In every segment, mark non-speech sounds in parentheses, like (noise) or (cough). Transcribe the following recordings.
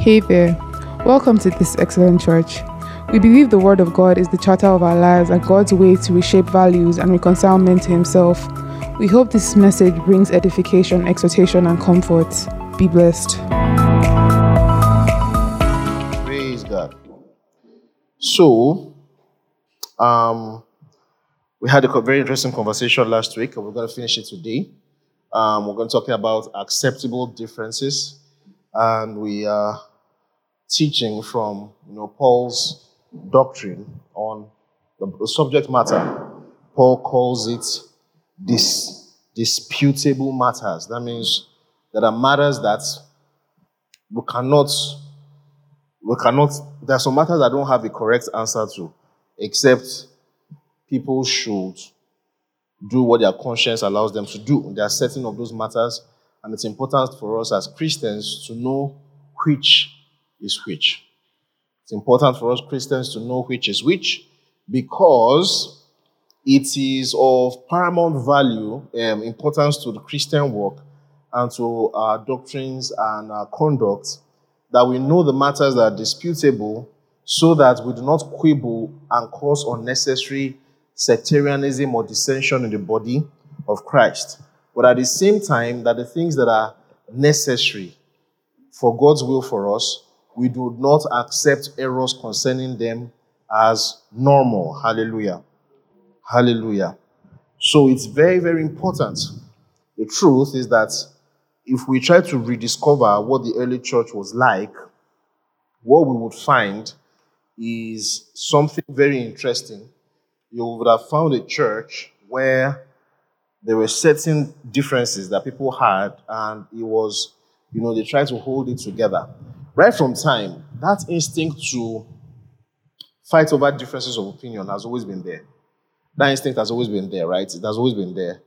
Hey there. Welcome to this excellent church. We believe the Word of God is the charter of our lives and God's way to reshape values and reconcile men to Himself. We hope this message brings edification, exhortation, and comfort. Be blessed. Praise God. So, um, we had a very interesting conversation last week, and we're going to finish it today. Um, we're going to talk about acceptable differences, and we are teaching from you know Paul's doctrine on the, subject matter. Paul calls it dis, disputable matters. That means there are matters that we cannot, we cannot, there are some matters I don't have a correct answer to, except people should do what their conscience allows them to do. There are certain of those matters, and it's important for us as Christians to know which is which. It's important for us Christians to know which is which because it is of paramount value, um, importance to the Christian work and to our doctrines and our conduct that we know the matters that are disputable so that we do not quibble and cause unnecessary sectarianism or dissension in the body of Christ. But at the same time, that the things that are necessary for God's will for us, we do not accept errors concerning them as normal. Hallelujah. Hallelujah. So it's very, very important. The truth is that if we try to rediscover what the early church was like, what we would find is something very interesting. You would have found a church where there were certain differences that people had, and it was, you know, they tried to hold it together. Right from time, that instinct to fight over differences of opinion has always been there. That instinct has always been there, right? It has always been there.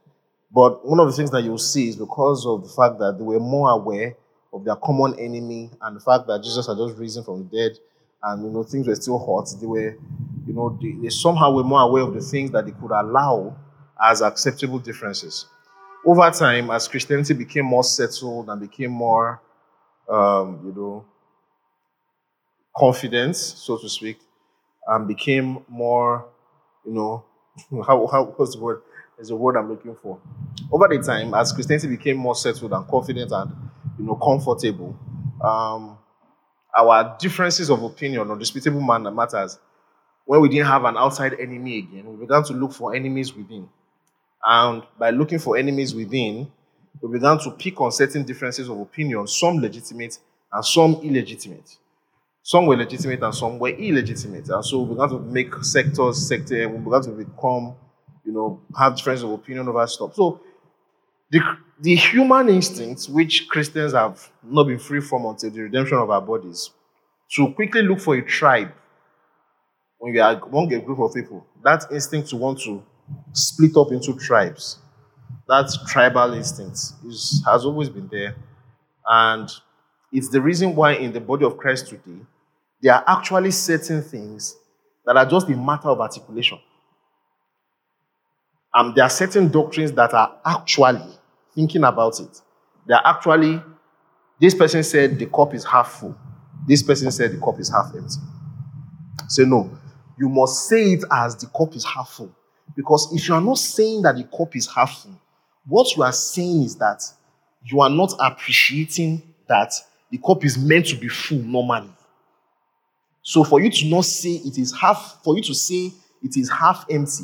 But one of the things that you'll see is because of the fact that they were more aware of their common enemy and the fact that Jesus had just risen from the dead and you know things were still hot, they were, you know, they, they somehow were more aware of the things that they could allow as acceptable differences. Over time, as Christianity became more settled and became more, um, you know, confident, so to speak, and became more, you know, (laughs) how, how what's the word? Is the word I'm looking for. Over the time, as Christianity became more settled and confident and you know comfortable, um, our differences of opinion on disputable matters, when we didn't have an outside enemy again, we began to look for enemies within. And by looking for enemies within, we began to pick on certain differences of opinion, some legitimate and some illegitimate. Some were legitimate and some were illegitimate. And so we began to make sectors, sector, we began to become, you know, have differences of opinion over stuff. So the, the human instincts, which Christians have not been free from until the redemption of our bodies, to quickly look for a tribe when you are among a group of people, that instinct to want to split up into tribes, that tribal instinct is, has always been there. And it's the reason why in the body of Christ today, there are actually certain things that are just a matter of articulation. And there are certain doctrines that are actually thinking about it. They are actually, this person said the cup is half full. This person said the cup is half empty. Say, no, you must say it as the cup is half full. Because if you are not saying that the cup is half full, what you are saying is that you are not appreciating that the cup is meant to be full normally. So for you to not say it is half, for you to say it is half empty,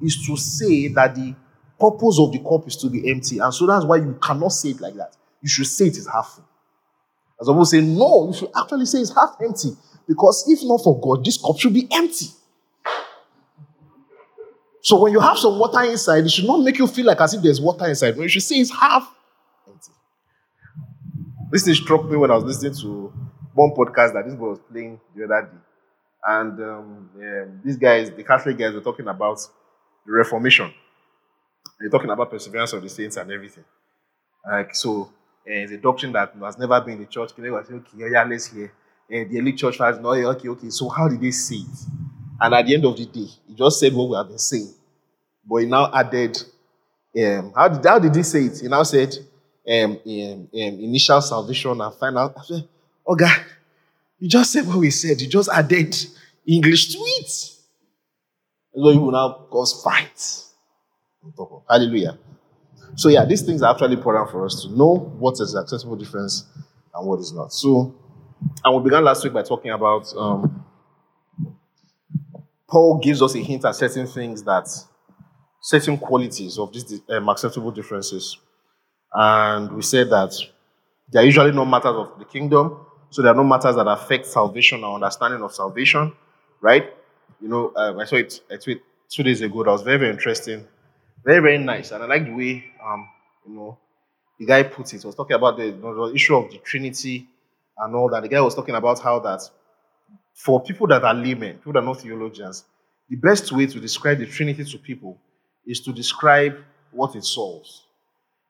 is to say that the purpose of the cup is to be empty. And so that's why you cannot say it like that. You should say it is half full. As I will say, no, you should actually say it's half empty. Because if not for God, this cup should be empty. So when you have some water inside, it should not make you feel like as if there's water inside. When you should say it's half. This thing struck me when I was listening to one podcast that this boy was playing the other day. And um, yeah, these guys, the Catholic guys, were talking about the Reformation. They're talking about perseverance of the saints and everything. Like so, uh, it's a doctrine that has never been in the church. They were saying, okay, yeah, let's hear. And the early church fathers, no, okay, okay. So how did they say it? And at the end of the day, he just said what we have been saying. But he now added, um, how, did, how did he say it? He now said, um, um, um initial salvation and final. Oh God, You just said what we said. You just added English to it. So you will now cause fights. Hallelujah. So yeah, these things are actually important for us to know what is the acceptable difference and what is not. So, and we began last week by talking about um, Paul gives us a hint at certain things that certain qualities of these um, acceptable differences, and we said that they are usually not matters of the kingdom, so they are not matters that affect salvation or understanding of salvation, right? You know, uh, I saw it I tweet two days ago. That was very very interesting very, very nice. And I like the way, um, you know, the guy put it. Was talking about the, the issue of the Trinity and all that. The guy was talking about how that for people that are laymen, people that are not theologians, the best way to describe the Trinity to people is to describe what it solves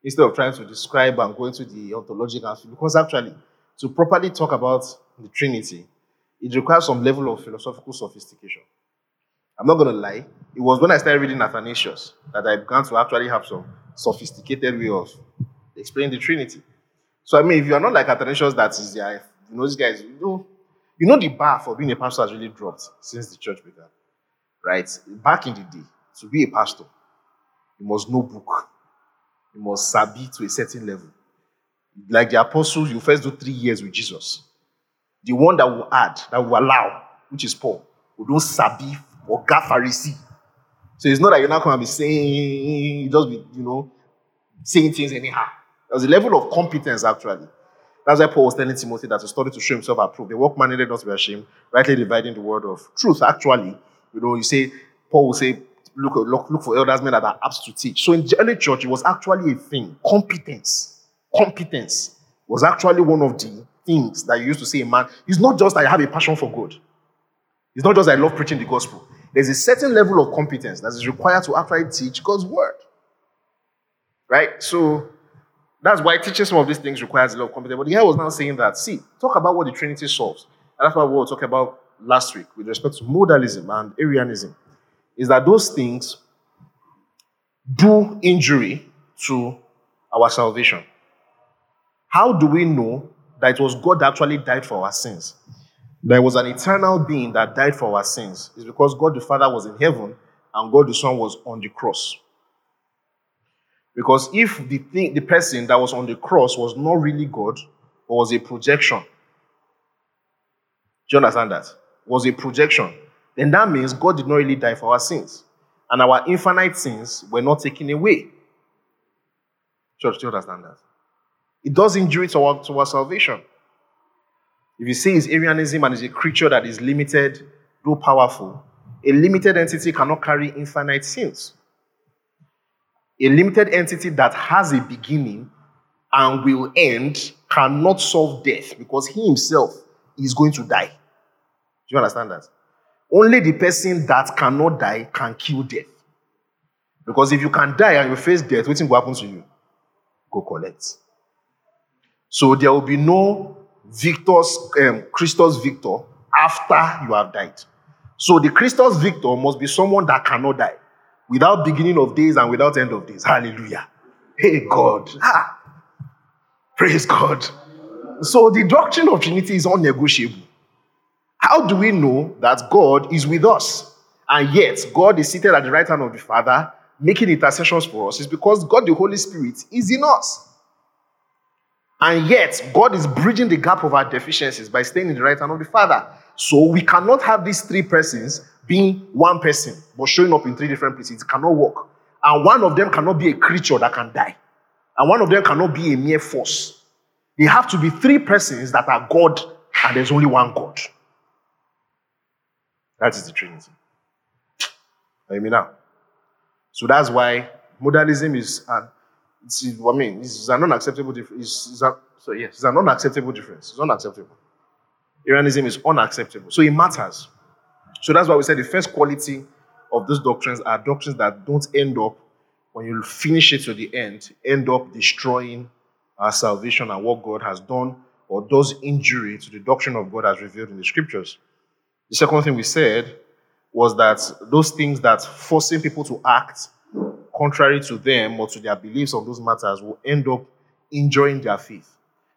instead of trying to describe and go into the ontological because actually to properly talk about the trinity it requires some level of philosophical sophistication I'm not going to lie. It was when I started reading Athanasius that I began to actually have some sophisticated way of explaining the Trinity. So, I mean, if you are not like Athanasius, that is, yeah, you know, these guys, you know, you know, the bar for being a pastor has really dropped since the church began, right? Back in the day, to be a pastor, you must know book, you must sabi to a certain level. Like the apostles, you first do three years with Jesus. The one that will add, that will allow, which is Paul, who don't sabi or God Pharisee. So it's not that you're not going to be saying, just be, you know, saying things anyhow. There's a level of competence, actually. That's why Paul was telling Timothy that to study to show himself approved. The workman needed not to be ashamed, rightly dividing the word of truth. Actually, you know, you say, Paul will say, look, look, look for elders men that are apt to teach. So in the early church, it was actually a thing. Competence. Competence was actually one of the things that you used to say man. It's not just that you have a passion for God. It's not just I love preaching the gospel. There's a certain level of competence that is required to actually teach God's word. Right? So that's why teaching some of these things requires a lot of competence. But the guy was now saying that, see, talk about what the Trinity solves. And that's what we were talking about last week with respect to modalism and Arianism. Is that those things do injury to our salvation. How do we know that it was God that actually died for our sins? there was an eternal being that died for our sins is because God the Father was in heaven and God the Son was on the cross. Because if the thing, the person that was on the cross was not really God, but was a projection, do you understand that? Was a projection, then that means God did not really die for our sins. And our infinite sins were not taken away. Church, do you understand that? It does injury to our, to our salvation. If you say it's Arianism and is a creature that is limited, though powerful, a limited entity cannot carry infinite sins. A limited entity that has a beginning and will end cannot solve death because he himself is going to die. Do you understand that? Only the person that cannot die can kill death. Because if you can die and you face death, what will happen to you? Go collect. So there will be no victor's um, Christus victor after you have died. So the Christus victor must be someone that cannot die without beginning of days and without end of days. Hallelujah. Hey God. Praise God. So the doctrine of Trinity is unnegotiable. How do we know that God is with us? And yet, God is seated at the right hand of the Father, making intercessions for us. It's because God, the Holy Spirit, is in us. And yet, God is bridging the gap of our deficiencies by staying in the right hand of the Father. So we cannot have these three persons being one person, but showing up in three different places. It cannot work. And one of them cannot be a creature that can die. And one of them cannot be a mere force. They have to be three persons that are God, and there's only one God. That is the Trinity. Hear me now. So that's why modalism is an it's, I mean, it's an unacceptable difference. So yes, it's an unacceptable difference. It's unacceptable. Arianism is unacceptable. So it matters. So that's why we said the first quality of those doctrines are doctrines that don't end up, when you finish it to the end, end up destroying our salvation and what God has done or does injury to the doctrine of God as revealed in the scriptures. The second thing we said was that those things that forcing people to act contrary to them or to their beliefs on those matters will end up injuring their faith.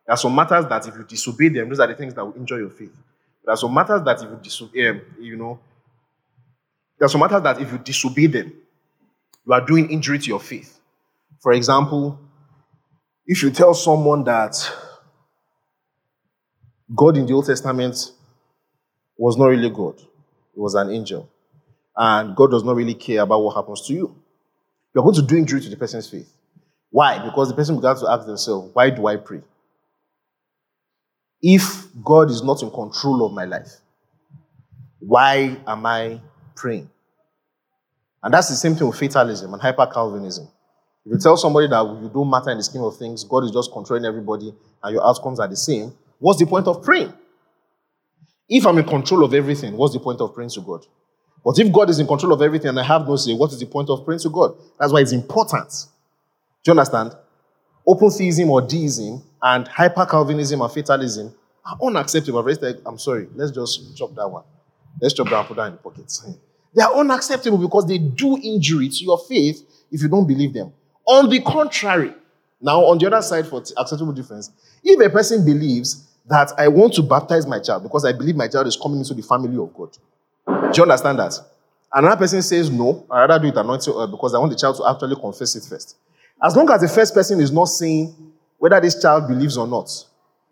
There are some matters that if you disobey them, those are the things that will injure your faith. There are some matters that if you disobey, um, you know, there are some matters that if you disobey them, you are doing injury to your faith. For example, if you tell someone that God in the Old Testament was not really God, it was an angel, and God does not really care about what happens to you, you're going to do injury to the person's faith. Why? Because the person began to ask themselves, why do I pray? If God is not in control of my life, why am I praying? And that's the same thing with fatalism and hyper Calvinism. If you tell somebody that you don't matter in the scheme of things, God is just controlling everybody and your outcomes are the same, what's the point of praying? If I'm in control of everything, what's the point of praying to God? But if God is in control of everything and I have no say, what is the point of praying to God? That's why it's important. Do you understand? Open theism or deism and hyper Calvinism and fatalism are unacceptable. I'm sorry, let's just chop that one. Let's chop that and put that in the pocket. They are unacceptable because they do injury to your faith if you don't believe them. On the contrary, now on the other side for acceptable difference, if a person believes that I want to baptize my child because I believe my child is coming into the family of God, do you understand that? Another person says no, I rather do it anointing oil because I want the child to actually confess it first. As long as the first person is not saying whether this child believes or not,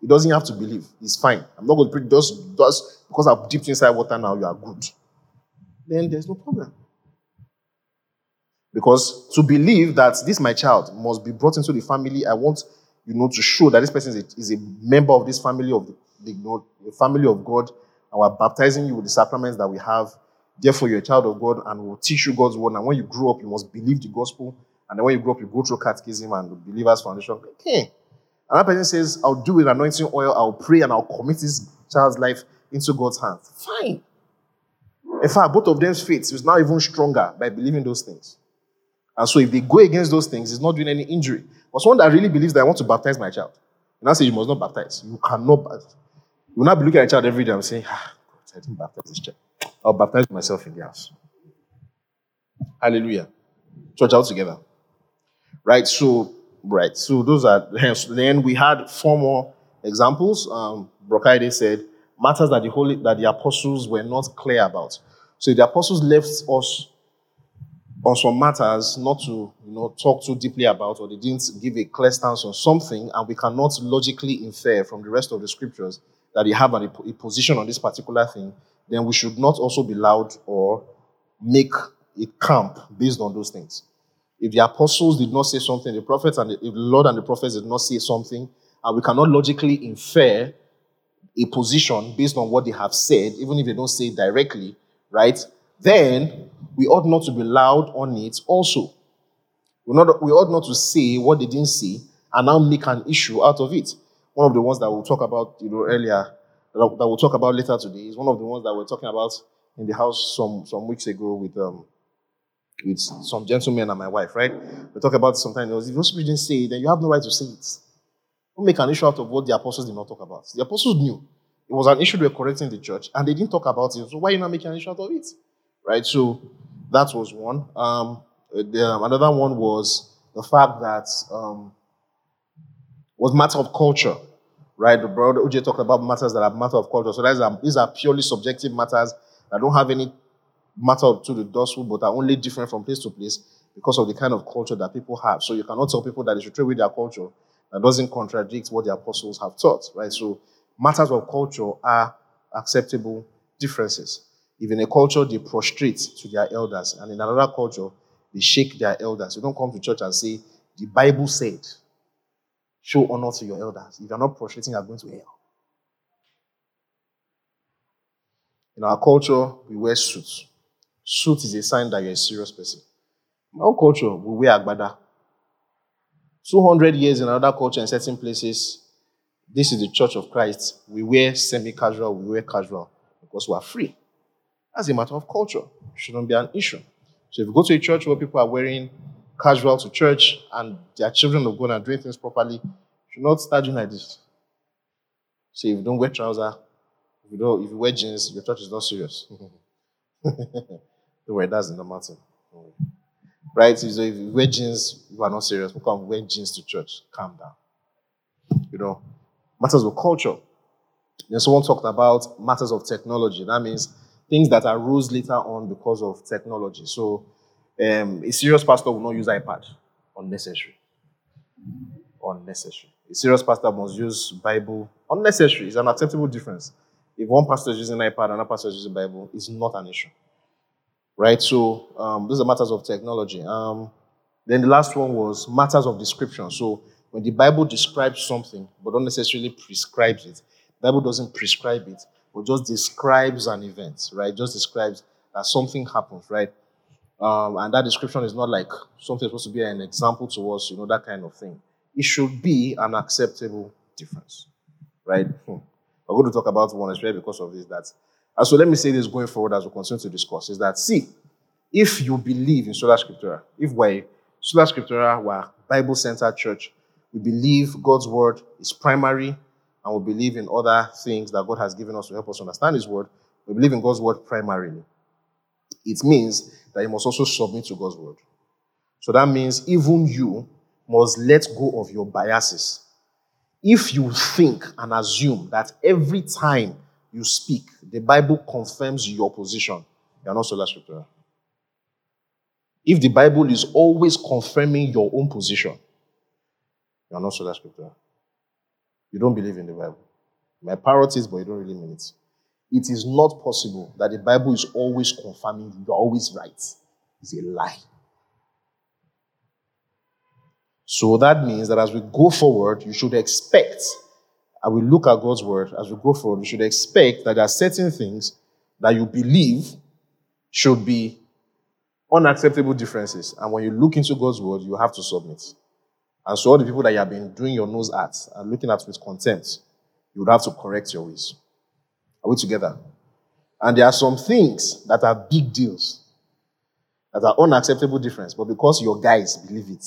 he doesn't have to believe. It's fine. I'm not going to preach just, just because I've dipped inside water now, you are good. Then there's no problem. Because to believe that this my child must be brought into the family, I want you know to show that this person is a, is a member of this family of the, the, family of God, and we're baptizing you with the sacraments that we have. Therefore, you're a child of God, and we'll teach you God's word. And when you grow up, you must believe the gospel. And then when you grow up, you go through catechism and the believers foundation. Okay. And that person says, I'll do with anointing oil, I'll pray, and I'll commit this child's life into God's hands. Fine. In fact, both of them's faith is now even stronger by believing those things. And so if they go against those things, it's not doing any injury. But someone that really believes that I want to baptize my child, and I say you must not baptize. You cannot baptize. You will not be looking at a child every day and saying, ah, God, I didn't baptize this child. I'll baptize myself in the house. Hallelujah. Church out together. Right, so right, so those are then we had four more examples. Um said matters that the holy that the apostles were not clear about. So the apostles left us on some matters not to you know talk too deeply about, or they didn't give a clear stance on something, and we cannot logically infer from the rest of the scriptures that they have a, a position on this particular thing, then we should not also be loud or make a camp based on those things. If the apostles did not say something, the prophets and the, if the Lord and the prophets did not say something, and we cannot logically infer a position based on what they have said, even if they don't say it directly, right? Then we ought not to be loud on it also. We, not, we ought not to say what they didn't say and now make an issue out of it. One of the ones that we'll talk about, you know, earlier, that we'll talk about later today is one of the ones that we're talking about in the house some, some weeks ago with um, with some gentlemen and my wife, right? We talk about it sometimes if those people didn't say it, then you have no right to say it. Don't make an issue out of what the apostles did not talk about. The apostles knew it was an issue they were correcting the church, and they didn't talk about it. So why are you not making an issue out of it? Right? So that was one. Um, the, um, another one was the fact that um, was matter of culture. Right? The brother OJ talked about matters that are matter of culture. So are, these are purely subjective matters that don't have any matter to the gospel, but are only different from place to place because of the kind of culture that people have. So you cannot tell people that they should trade with their culture that doesn't contradict what the apostles have taught, right? So matters of culture are acceptable differences. If in a culture they prostrate to their elders, and in another culture they shake their elders, you don't come to church and say, The Bible said, show honor to your elders. If you're not prostrating, you're going to hell. In our culture, we wear suits. Suit is a sign that you're a serious person. In our culture, we wear agbada. 200 years in another culture in certain places, this is the church of Christ. We wear semi casual, we wear casual because we are free. That's a matter of culture. Shouldn't be an issue. So if you go to a church where people are wearing casual to church and their children are going and doing things properly, you should not start doing like this. So if you don't wear trousers, if you don't, if you wear jeans, your church is not serious. (laughs) don't worry, that's the thing. Right? So if you wear jeans, you are not serious. We wear jeans to church. Calm down. You know, matters of culture. Then someone talked about matters of technology. That means things that arose later on because of technology. So um, a serious pastor will not use iPad. Unnecessary. Unnecessary. A serious pastor must use Bible. Unnecessary. It's an acceptable difference. If one pastor is using iPad and another pastor is using Bible, it's not an issue. Right? So um, those are matters of technology. Um, then the last one was matters of description. So when the Bible describes something, but not necessarily prescribes it, Bible doesn't prescribe it, but just describes an event, right? Just describes that something happens, right? Um, and that description is not like something supposed to be an example to us, you know, that kind of thing. It should be an acceptable difference, right? Hmm. We're going to talk about one, especially because of this. That, and so let me say this going forward as we continue to discuss: is that see, if you believe in sola scriptura, if we're sola scriptura, we're Bible-centered church, we believe God's word is primary, and we believe in other things that God has given us to help us understand His word. We believe in God's word primarily. It means that you must also submit to God's word. So that means even you must let go of your biases. If you think and assume that every time you speak, the Bible confirms your position, you are not sola scriptura. If the Bible is always confirming your own position, you are not sola scriptura. You don't believe in the Bible. My parrot is, but you don't really mean it. It is not possible that the Bible is always confirming you're always right. It's a lie. So that means that as we go forward, you should expect, and we look at God's word, as we go forward, you should expect that there are certain things that you believe should be unacceptable differences. And when you look into God's word, you have to submit. And so all the people that you have been doing your nose at and looking at with contempt, you would have to correct your ways. Are we together? And there are some things that are big deals, that are unacceptable difference, but because your guys believe it,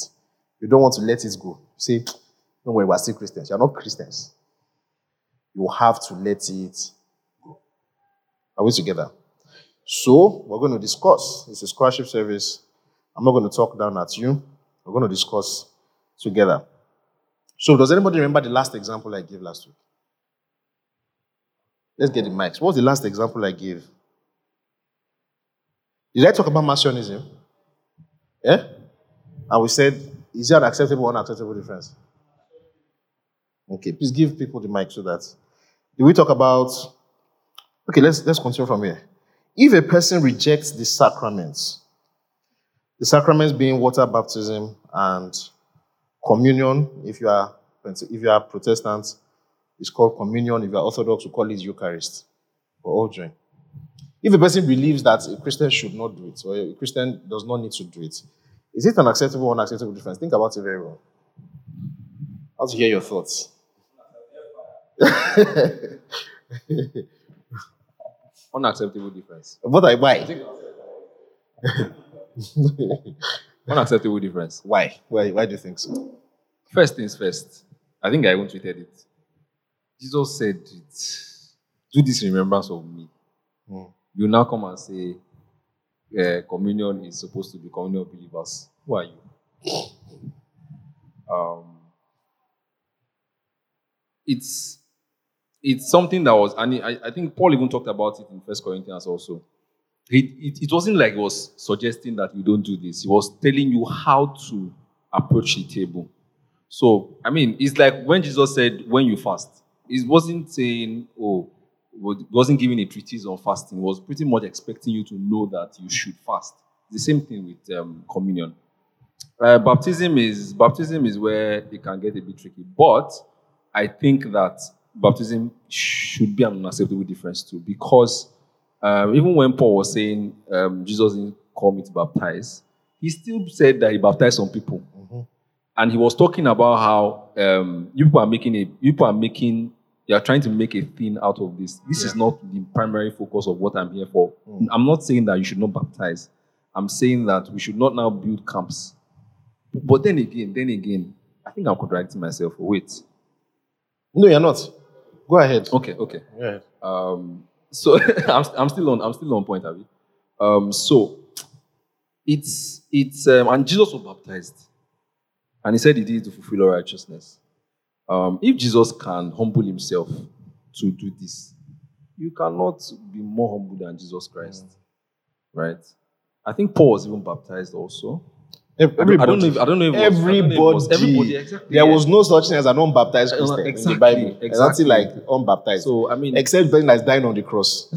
you don't want to let it go. You say, don't worry, we're still Christians. You're not Christians. You have to let it go. Are we together? So, we're going to discuss. It's a scholarship service. I'm not going to talk down at you. We're going to discuss together. So, does anybody remember the last example I gave last week? Let's get the mics. What was the last example I gave? Did I talk about Marcionism? Yeah? And we said, is there an acceptable or unacceptable difference? Okay, please give people the mic so that. Did we talk about. Okay, let's, let's continue from here. If a person rejects the sacraments, the sacraments being water baptism and communion, if you are if you are Protestant, it's called communion. If you are Orthodox, we call it Eucharist. For all join. If a person believes that a Christian should not do it, or a Christian does not need to do it, is it an acceptable or unacceptable difference? Think about it very well. I want to hear your thoughts. (laughs) Unacceptable difference. What I why? (laughs) Unacceptable difference. Why? Why? Why do you think so? First things first. I think I even tweeted it. Jesus said it. Do this in remembrance of me. Hmm. You now come and say uh, communion is supposed to be communion of believers. Who are you? Um, it's it's something that was, and I, I think Paul even talked about it in First Corinthians also. It, it, it wasn't like he was suggesting that you don't do this. He was telling you how to approach the table. So, I mean, it's like when Jesus said, when you fast, it wasn't saying, oh, wasn't giving a treatise on fasting. Was pretty much expecting you to know that you should fast. The same thing with um, communion. Uh, baptism is baptism is where it can get a bit tricky, but I think that baptism should be an unacceptable difference too, because um, even when Paul was saying um, Jesus didn't call me to baptize, he still said that he baptized some people, Mm-hmm. and he was talking about how um, you people are making a you people are making you are trying to make a thing out of this. This is not the primary focus of what I'm here for. Mm. I'm not saying that you should not baptize. I'm saying that we should not now build camps. But then again, then again, I think I'm contradicting myself. Wait. No, you're not. Go ahead. Okay, okay. Go ahead. Um, so (laughs) I'm, I'm still on I'm still on point, Abby. Um, so it's it's um, and Jesus was baptized, and he said he did it to fulfill all righteousness. Um, if Jesus can humble himself to do this. You cannot be more humble than Jesus Christ. Right? I think Paul was even baptized also. Ev- I don't- know if I don't know if it was- I don't know if it was- Everybody. everybody exactly. There yeah. was no such thing as an unbaptized Uh, Christian in exactly, the Bible. There's exactly. like unbaptized. So I mean Except person that's dying on the cross.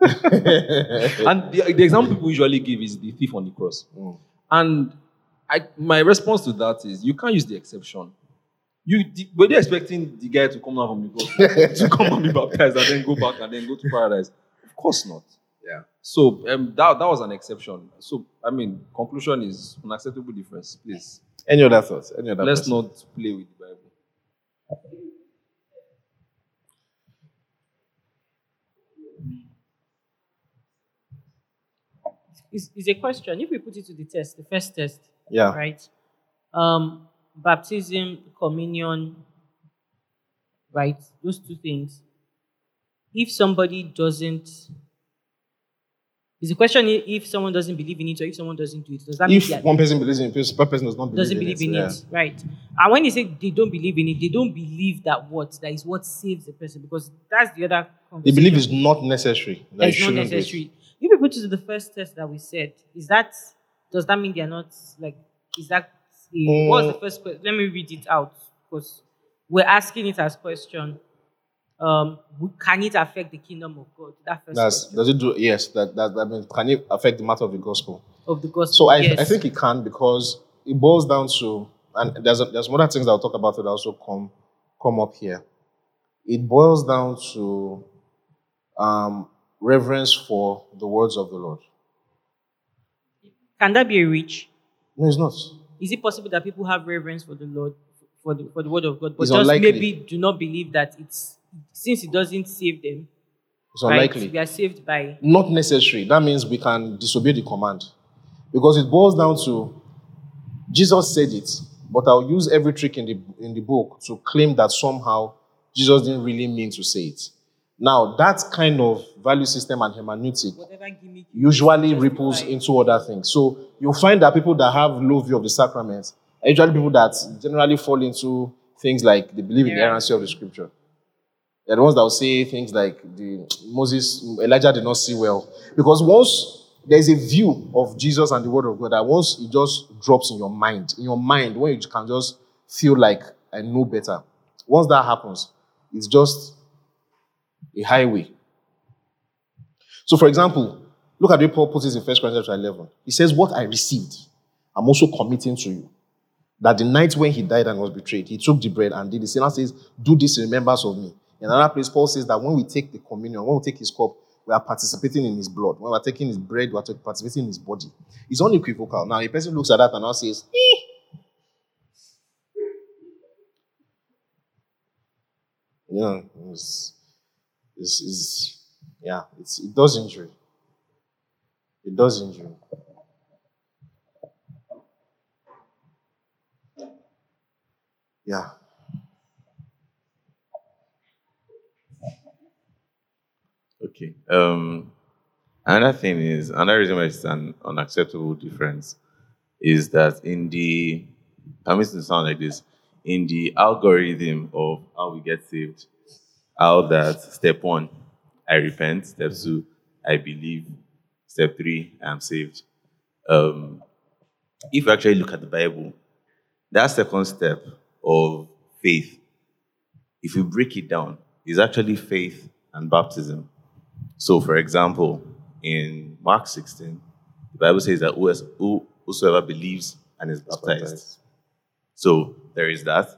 (laughs) and the, the example people usually give is the thief on the cross. Mm. And I, my response to that is you can't use the exception. You were they expecting the guy to come down from the cross (laughs) to come and be baptized and then go back and then go to paradise? Of course not. Yeah. So um, that that was an exception. So I mean, conclusion is unacceptable difference. Please, Any other thoughts? Any other let's person? not play with the Bible. It's, it's a question. If we put it to the test, the first test, Yeah. right? Um, baptism, communion, right? Those two things. If somebody doesn't, is the question if someone doesn't believe in it or if someone doesn't do it? Does that mean If one person believes in it, one person does not believe doesn't in believe it. in yeah. it, right? And when they say they don't believe in it, they don't believe that what that is what saves the person because that's the other. They believe it's not necessary. That it it's not necessary. If we put it to the first test that we said, is that does that mean they are not like? Is that a, what's the Mm. first question? Let me read it out because we're asking it as question. Um, can it affect the kingdom of God? That first That's, question does it do? Yes. That, that, that means, can it affect the matter of the gospel? of the gospel. So I, yes. I think it can because it boils down to, and there's a, there's some other things I'll talk about that also come come up here. It boils down to um, reverence for the words of the Lord. can that be a reach? No, it's not. Is it possible that people have reverence for the Lord, for the for the word of God, but It's just unlikely. maybe do not believe that it's since it doesn't save them, It's right? unlikely. We are saved by Not necessary. That means we can disobey the command. Because it boils down to Jesus said it, but I'll use every trick in the in the book to claim that somehow Jesus didn't really mean to say it. Now, that kind of value system and hermeneutic usually ripples into other things. So you'll find that people that have low view of the sacraments are usually people that generally fall into things like they believe in the Yeah. inerrancy of the scripture. They're the ones that will say things like the Moses, Elijah did not see well. Because once there's a view of Jesus and the word of God that once it just drops in your mind, in your mind, when you can just feel like I know better. Once that happens, it's just a highway. So, for example, look at the way Paul puts in 1 Corinthians 11. He says, What I received, I'm also committing to you. That the night when he died and was betrayed, he took the bread and did this. And now says, Do this in remembrance of me. In another place, Paul says that when we take the communion, when we take his cup, we are participating in his blood. When we're taking his bread, we're participating in his body. It's unequivocal. Now, a person looks at that and now says, "Eh." Know, it's, it's, it's yeah, it's, it does injury. It does injury. Yeah. Okay. Um, another thing is another reason why it's an unacceptable difference is that in the permits to sound like this in the algorithm of how we get saved, how that step one, I repent. Step two, I believe. Step three, I'm saved. Um, if you actually look at the Bible, that second step of faith, if you break it down, is actually faith and baptism. So, for example, in Mark 16, the Bible says that whosoever believes and is baptized. So there is that.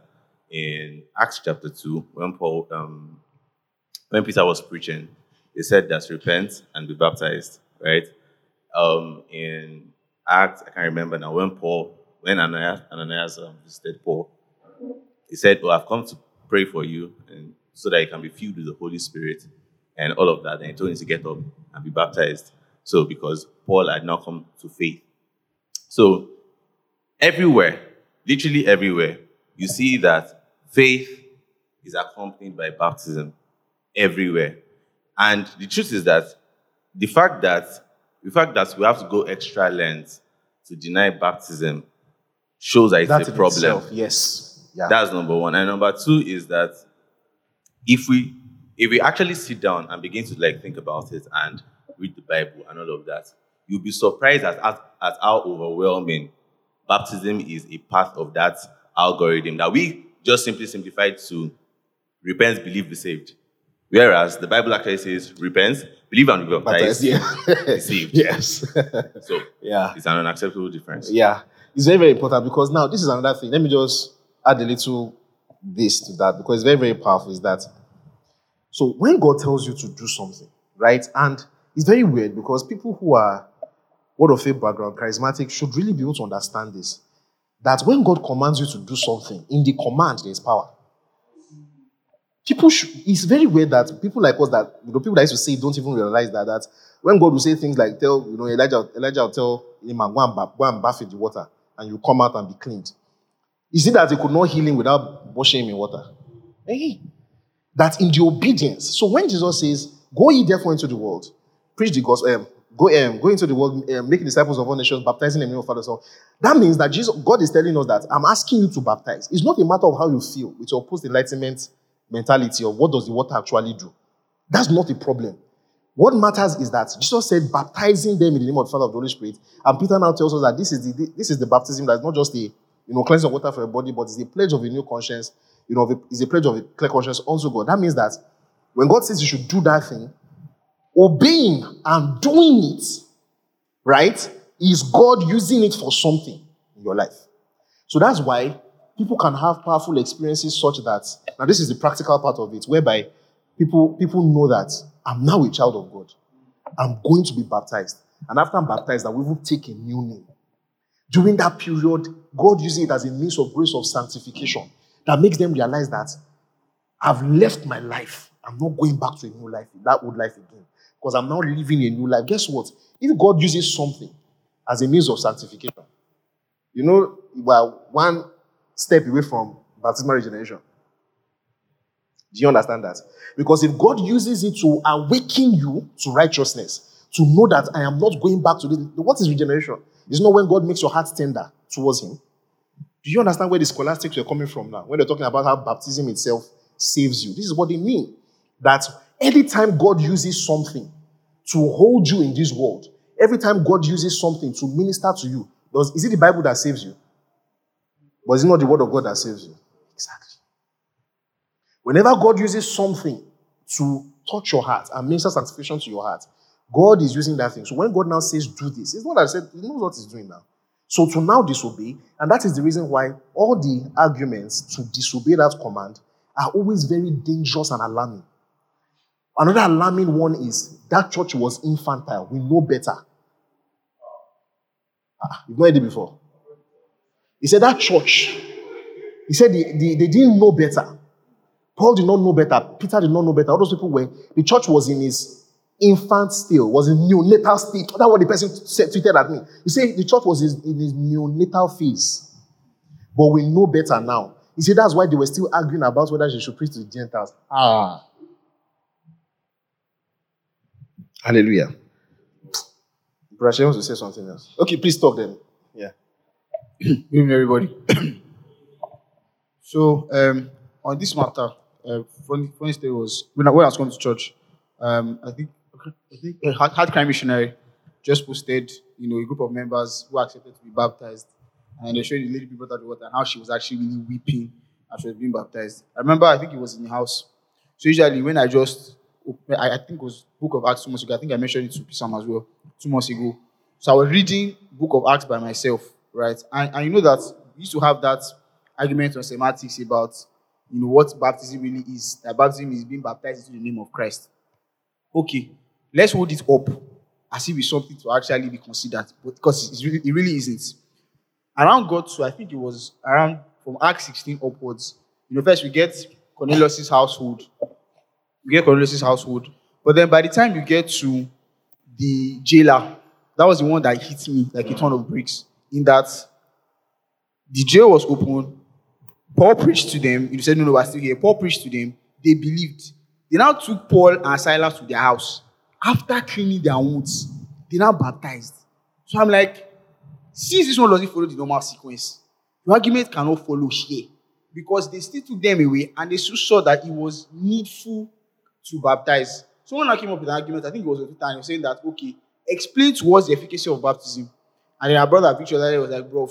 In Acts chapter 2, when Paul, um, when Peter was preaching, he said that repent and be baptized, right? Um, in Acts, I can't remember now, when Paul, when Ananias, Ananias um, visited Paul, he said, Oh, I've come to pray for you and so that you can be filled with the Holy Spirit and all of that. And he told him to get up and be baptized. So, because Paul had now come to faith. So, everywhere, literally everywhere, you see that faith is accompanied by baptism. Everywhere. And the truth is that the fact that the fact that we have to go extra lengths to deny baptism shows that it's That a problem. itself, yes. Yeah. That's number one. And number two is that if we, if we actually sit down and begin to like think about it and read the Bible and all of that, you'll be surprised at, at, at how overwhelming baptism is a part of that algorithm that we just simply simplified to repent, believe, be saved. Whereas the Bible actually says repent, believe, and be baptized, yeah. be saved. (laughs) yes. So yeah. it's an unacceptable difference. Yeah. It's very, very important because now this is another thing. Let me just add a little this to that because it's very, very powerful. Is that so when God tells you to do something, right? And it's very weird because people who are word of faith background, charismatic, should really be able to understand this. That when God commands you to do something, in the command there is power. People should, it's very weird that people like us that you know people that used to say don't even realize that that when God will say things like tell you know Elijah Elijah will tell him go and, ba- go and bath in the water and you come out and be cleaned. Is it that he could not heal him without washing him in water? Hey, that in the obedience. So when Jesus says, "Go ye therefore into the world, preach the gospel, um, go um, go into the world, um, make disciples of all nations, baptizing them in the name of Father, Son." That means that Jesus, God is telling us that I'm asking you to baptize. It's not a matter of how you feel with your post enlightenment mentality or what does the water actually do. That's not a problem. What matters is that Jesus said, baptizing them in the name of the Father of the Holy Spirit. And Peter now tells us that this is the this is the baptism that's not just a you know cleansing of water for your body, but it's a pledge of a new conscience. You know, it's a pledge of a clear conscience unto God. That means that when God says you should do that thing, obeying and doing it, right, is God using it for something in your life. So that's why people can have powerful experiences such that now this is the practical part of it, whereby people people know that I'm now a child of God. I'm going to be baptized. And after I'm baptized, I will take a new name. During that period, God uses it as a means of grace of sanctification that makes them realize that I've left my life. I'm not going back to a new life, that old life again. Because I'm now living a new life. Guess what? If God uses something as a means of sanctification, you know, we're one step away from baptismal regeneration. Do you understand that? Because if God uses it to awaken you to righteousness, to know that I am not going back to this, what is regeneration? It's not when God makes your heart tender towards Him. Do you understand where the scholastics are coming from now? When they're talking about how baptism itself saves you. This is what they mean. That anytime God uses something to hold you in this world, every time God uses something to minister to you, does, is it the Bible that saves you? But is it not the word of God that saves you? Exactly. Whenever God uses something to touch your heart and minister sanctification to your heart, God is using that thing. So when God now says, do this, it's not that I said, He knows what He's doing now. So to now disobey, and that is the reason why all the arguments to disobey that command are always very dangerous and alarming. Another alarming one is that church was infantile. We know better. Ah, you've not heard it before. He said that church, he said they, they, they didn't know better. Paul did not know better. Peter did not know better. All those people were, the church was in his infant still, was in neonatal state. That's what the person said, tweeted at me. He said the church was in his neonatal phase. But we know better now. He said that's why they were still arguing about whether they should preach to the Gentiles. Ah. Hallelujah. Brother wants to say something else. Okay, please talk then. Yeah. (clears throat) Good everybody. (clears throat) so, um, on this matter, uh, funny, funny was when I, when I was going to church, um, I think a hard, crime missionary just posted, you know, a group of members who accepted to be baptized, and they showed the lady people the water and how she was actually really weeping as she was being baptized. I remember, I think it was in the house. So usually when I just, I, I think it was Book of Acts two months ago. I think I mentioned it to Sam as well two months ago. So I was reading Book of Acts by myself, right? And, and you know that we used to have that argument on semantics about you know what baptism really is. That baptism is being baptized into the name of Christ. Okay, let's hold it up as if it's something to actually be considered, because really, it really isn't. Around God, so I think it was around from Acts 16 upwards. You know, first we get Cornelius' household. We get Cornelius' household. But then by the time you get to the jailer, that was the one that hit me like a ton of bricks. In that the jail was open, Paul preached to them. He said, No, no, we're still here. Paul preached to them. They believed. They now took Paul and Silas to their house. After cleaning their wounds, they now baptized. So I'm like, since this one doesn't follow the normal sequence, the argument cannot follow here. Because they still took them away and they still saw that it was needful to baptize. Someone now came up with an argument, I think it was Twitter, and he was saying that, okay, explain to us the efficacy of baptism. And then our brother Victor was like, bro,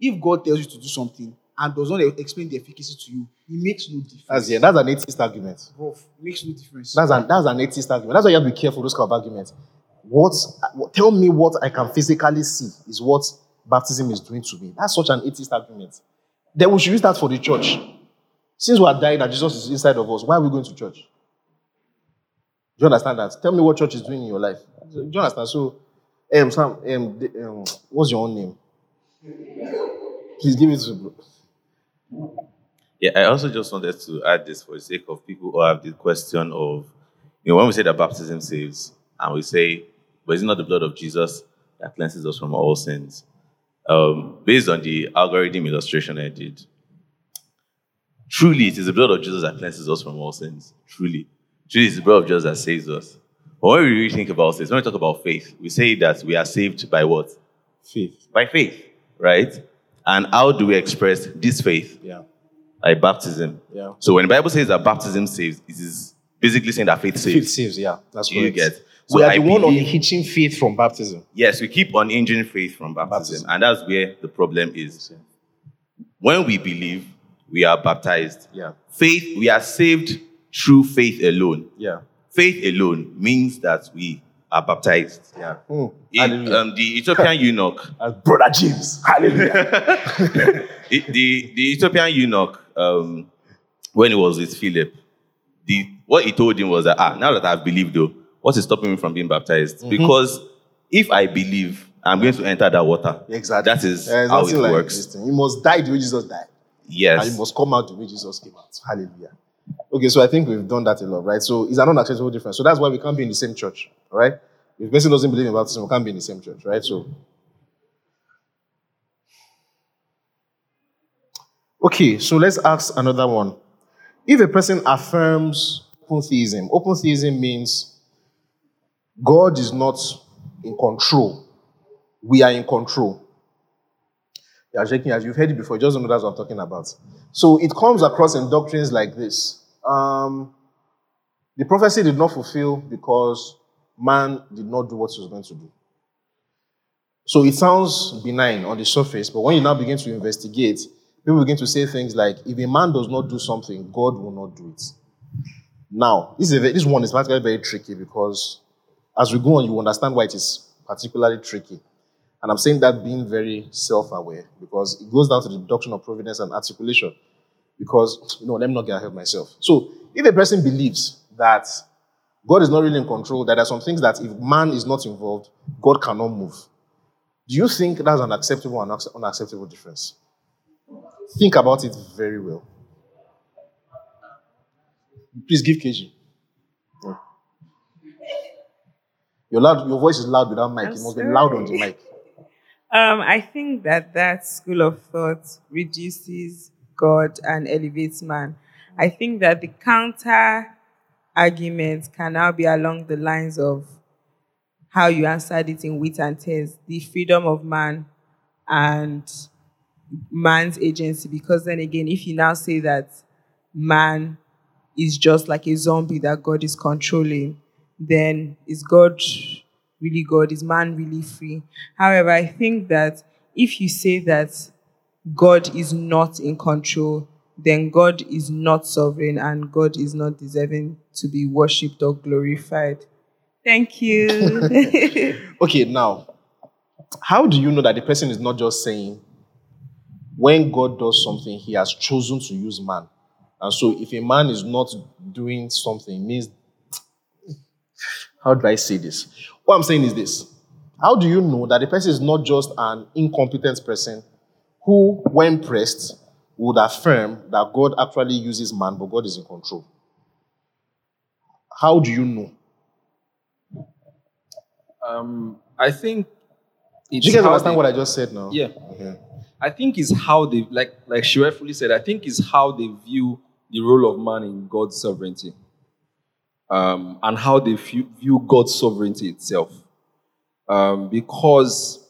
if God tells you to do something and does not explain the efficacy to you, it makes no difference. That's yeah, that's an atheist argument. Bro, it makes no difference. That's an that's an atheist argument. That's why you have to be careful with those kind of arguments. What, what tell me what I can physically see is what baptism is doing to me. That's such an atheist argument. Then we should use that for the church. Since we are dying and Jesus is inside of us, why are we going to church? Do you understand that? Tell me what church is doing in your life. Do you understand? So, um, Sam, um, um, what's your own name? Please give it to bro. Yeah, I also just wanted to add this for the sake of people who have the question of, you know, when we say that baptism saves, and we say, but is it not the blood of Jesus that cleanses us from all sins? Um, based on the algorithm illustration I did, truly it is the blood of Jesus that cleanses us from all sins. Truly. Truly it's the blood of Jesus that saves us. But when we really think about this, when we talk about faith, we say that we are saved by what? Faith. By faith, right? And how do we express this faith? Yeah. By baptism. Yeah. So when the Bible says that baptism saves, it is basically saying that faith saves. Faith saves, yeah. That's what you get? we are I the one unhitching faith from baptism. Yes, we keep on injuring faith from baptism, Baptism. and that's where the problem is. When we believe, we are baptized. Yeah. Faith, we are saved through faith alone. Yeah. Faith alone means that we are baptized. Yeah. Mm. In, Hallelujah. um, the Ethiopian (laughs) eunuch, As Brother James. Hallelujah. (laughs) it- the, the Ethiopian eunuch, um, when he was with Philip, the, what he told him was that, ah, now that I've believed, though, what is stopping me from being baptized? Mm-hmm. Because if I believe, I'm going to enter that water. exactly. That is There's how it like works. this. You must die the way Jesus died. Yes. And Yes. you must come out the way Jesus came out. Hallelujah. Okay, so I think we've done that a lot, right? So it's an unacceptable difference. So that's why we can't be in the same church, right? If a person doesn't believe in baptism, we can't be in the same church, right? So, okay, so let's ask another one. If a person affirms open theism, open theism means God is not in control, we are in control. You are shaking as you've heard it before, you just don't know that's what I'm talking about. So it comes across in doctrines like this. Um, the prophecy did not fulfill because man did not do what he was meant to do. So it sounds benign on the surface, but when you now begin to investigate, people begin to say things like, if a man does not do something, God will not do it. Now, this, is a, this one is particularly very tricky because as we go on, you understand why it is particularly tricky. And I'm saying that being very self aware because it goes down to the doctrine of providence and articulation. Because, you know, let me not get ahead of myself. So, if a person believes that God is not really in control, that there are some things that if man is not involved, God cannot move, do you think that's an acceptable and unacceptable difference? Think about it very well. Please give KG. Yeah. Your, loud, your voice is loud without mic. I'm it must be loud on the mic. (laughs) Um, I think that that school of thought reduces God and elevates man. I think that the counter argument can now be along the lines of how you answered it in wit and tears, the freedom of man and man's agency. Because then again, if you now say that man is just like a zombie that God is controlling, then is God really God? Is man really free? However, I think that if you say that God is not in control, then God is not sovereign and God is not deserving to be worshipped or glorified. Thank you. (laughs) Okay, now, how do you know that the person is not just saying, when God does something, he has chosen to use man? And so, if a man is not doing something, means, how do I say this? What I'm saying is this How do you know that the person is not just an incompetent person who, when pressed, would affirm that God actually uses man, but God is in control? How do you know? Um, I think. It's Do you guys understand they- what I just said now? Yeah. Okay. I think is how they like like she rightfully said. I think is how they view the role of man in God's sovereignty, um, and how they view, view God's sovereignty itself. Um, because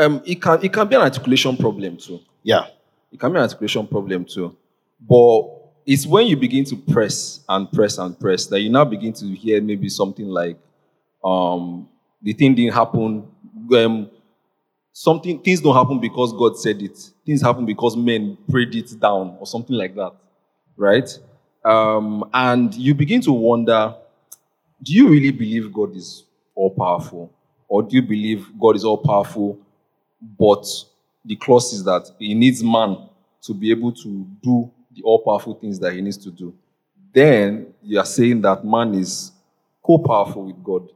um, it can it can be an articulation problem too. Yeah. It can be an articulation problem too. But it's when you begin to press and press and press that you now begin to hear maybe something like, um, the thing didn't happen. Um, something things don't happen because God said it. Things happen because men prayed it down or something like that, right? Um, and you begin to wonder: Do you really believe God is all powerful, or do you believe God is all powerful, but the clause is that He needs man to be able to do the all powerful things that He needs to do? Then you are saying that man is co-powerful with God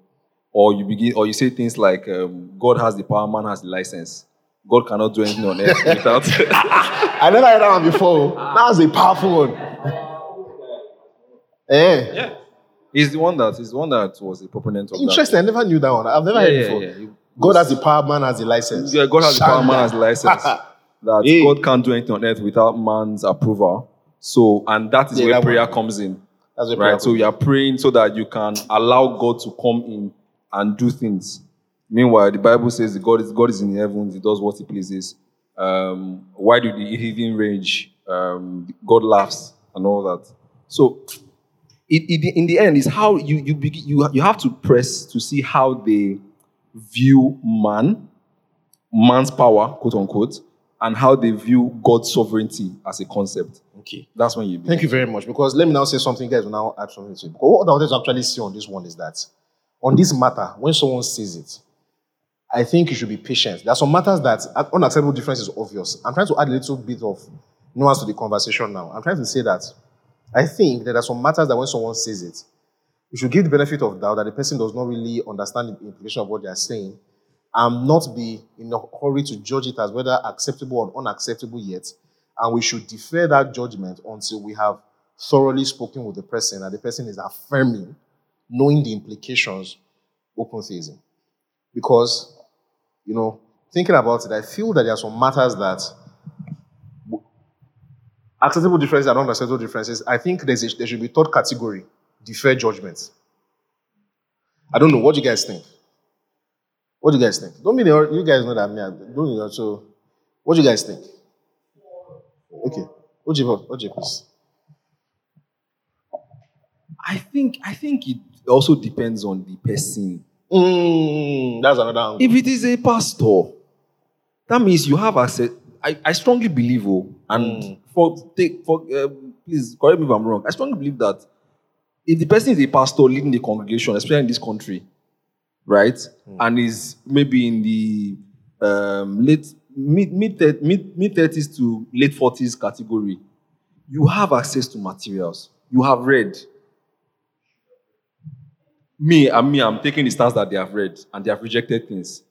or you begin or you say things like um, god has the power man has the license god cannot do anything on earth without (laughs) I never heard that one before. That was a powerful one. Eh. yeah he's the one that he's the one that was a proponent of Interesting. I never knew that one. I've never that heard yeah, it yeah, before. yeah. God has the power, man has the license. yeah, god has the power man has the license (laughs) that Hey. god can't do anything on earth without man's approval so and that is Yeah, where that prayer one. comes in That's a right? So you are praying so that you can allow God to come in and do things. Meanwhile, the Bible says God is God is in the heavens; He does what He pleases. Um, why do the heathen rage? Um, God laughs and all that. So, it, it, in the end, is how you you begin, you you have to press to see how they view man, man's power, quote unquote, and how they view God's sovereignty as a concept. Okay. That's when you. Thank you very much. Because let me now say something, guys will now add something to it. Because what I wanted to actually see on this one is that on this matter, when someone sees it, I think you should be patient. There are some matters that unacceptable difference is obvious. I'm trying to add a little bit of nuance to the conversation now. I'm trying to say that I think that there are some matters that when someone says it, you should give the benefit of doubt that the person does not really understand the implication of what they are saying and not be in a hurry to judge it as whether acceptable or unacceptable yet. And we should defer that judgment until we have thoroughly spoken with the person and the person is affirming, knowing the implications, open theism. Because, you know, thinking about it, I feel that there are some matters that acceptable differences and unacceptable differences. I think a, there should be third category, defer judgment. I don't know. What do you guys think? What do you guys think? Don't mean you guys know that me. Don't you know, so. What do you guys think? Okay. Ojibo, Oji, please. I think I think it also depends on the person. Mm, that's another angle. If it is a pastor, that means you have access. I, I strongly believe, oh, and Mm. for take for um, please correct me if I'm wrong. I strongly believe that if the person is a pastor leading the congregation, especially in this country, right, and is maybe in the um, late mid mid mid mid thirties to late forties category, you have access to materials. You have read. Me, and me, I'm taking the stance that they have read and they have rejected things.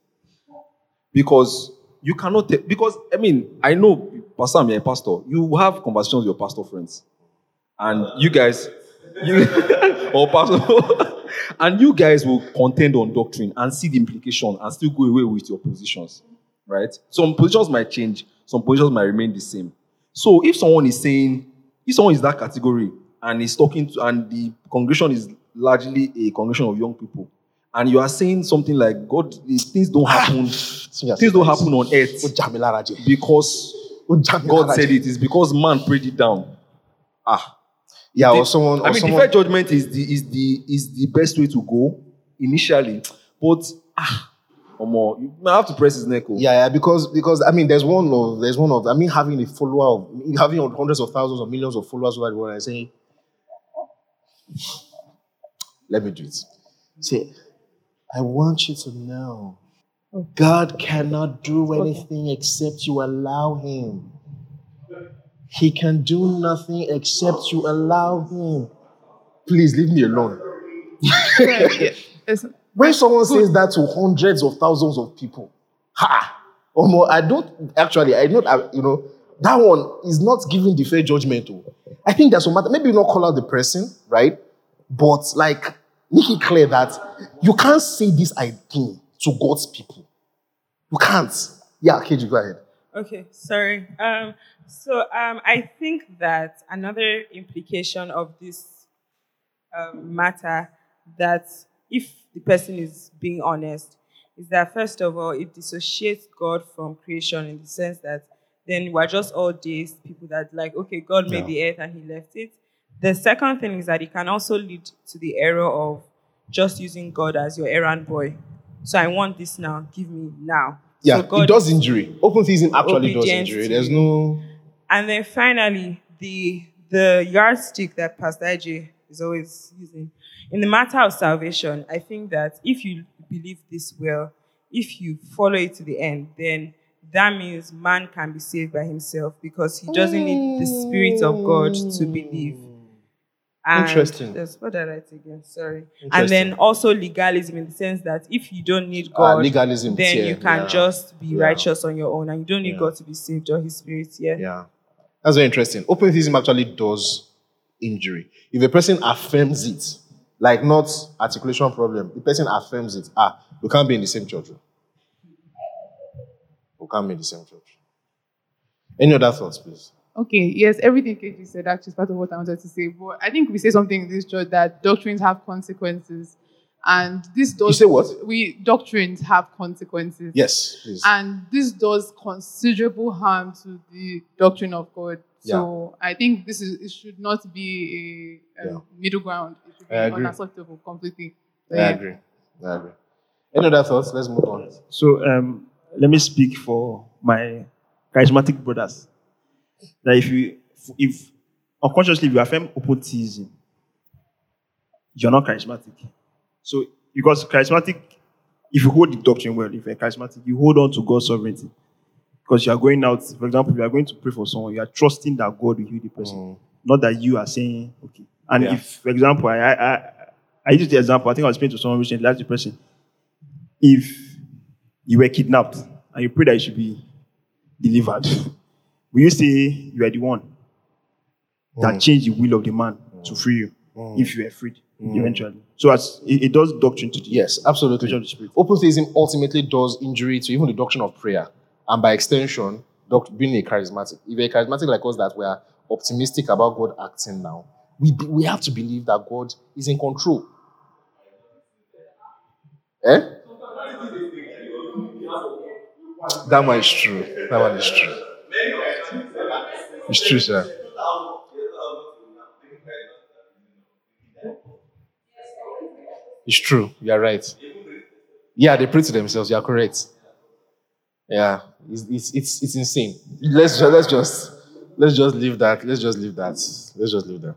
Because you cannot take, because I mean, I know, Pastor, I'm a pastor. You have conversations with your pastor friends. And you guys, you, (laughs) or pastor, (laughs) and you guys will contend on doctrine and see the implication and still go away with your positions. Right? Some positions might change, some positions might remain the same. So if someone is saying, if someone is that category and is talking to, and the congregation is largely a congregation of young people, and you are saying something like, God, these things don't happen, (laughs) things don't happen on earth because God said it, it is because man prayed it down. Ah, Yeah, the- or someone. Or I mean, someone, deferred judgment is the is the is the best way to go initially, but ah, Omo, you might have to press his neck. oh. Yeah, yeah, because because I mean, there's one of there's one of I mean, having a follower of having hundreds of thousands or millions of followers over the world and saying, "Let me do it." Say, I want you to know, God cannot do anything except you allow Him. He can do nothing except you allow Him. Please leave me alone. (laughs) When someone says that to hundreds of thousands of people, ha! Omo, I don't actually, I don't, I- you know, that one is not giving the fair judgment. oh. I think that's some matter, maybe you not call out the person, right? But like, make it clear that you can't say this idea to God's people. You can't. Yeah, KG, go ahead. Okay, sorry. Um, so um, I think that another implication of this um, matter that if the person is being honest is that first of all it dissociates God from creation in the sense that then we're just all days people that like, okay, God made Yeah. the earth and he left it. The second thing is that it can also lead to the error of just using God as your errand boy. So I want this now, give me now. Yeah, so God it does injury. Open theism actually does injury. There's no. And then finally, the the yardstick that Pastor AJ is always using. In the matter of salvation, I think that if you believe this well, if you follow it to the end, then that means man can be saved by himself because he doesn't need the Spirit of God to believe. And Interesting. That's what I write again. Sorry. And then also legalism in the sense that if you don't need Ah, God, legalism then tier, you can yeah. just be Yeah. righteous on your own and you don't need Yeah. God to be saved or His Spirit. Yeah. Yeah. That's very interesting. Open theism actually does injury. If a person affirms it, like not articulation problem, the person affirms it, ah, we can't be in the same church. We can't be in the same church. Any other thoughts, please? Okay, yes, everything KG said actually is part of what I wanted to say. But I think we say something in this church that doctrines have consequences. And this does. You say what? We doctrines have consequences. Yes, please. And this does considerable harm to the doctrine of God. Yeah. So I think this is it should not be a, a Yeah. middle ground. It should be I agree. unacceptable completely. So, I yeah. agree. I agree. Any other thoughts? Let's move on. So um, let me speak for my charismatic brothers. That if you, if unconsciously you affirm open theism, you're not charismatic. So because charismatic, if you hold the doctrine well, if you're charismatic, you hold on to God's sovereignty. Because you are going out, for example, you are going to pray for someone, you are trusting that God will heal the person, mm. not that you are saying, okay. And Yeah. if, for example, I, I, I, I used the example, I think I was speaking to someone recently, the person. If you were kidnapped and you pray that you should be delivered, (laughs) will you say you are the one that mm. changed the will of the man to mm. free you mm. if you were freed eventually? So as it, it does doctrine to the Yes, absolutely. The. Open theism ultimately does injury to even the doctrine of prayer, and by extension, doc- being a charismatic. If you're a charismatic like us, that we are optimistic about God acting now, we be, we have to believe that God is in control. Eh? That one is true. That one is true. It's true, sir. It's true. You're right. Yeah, they pray to themselves. You're correct. Yeah, it's, it's, it's, it's insane. Let's let's just let's just leave that. Let's just leave that. Let's just leave that.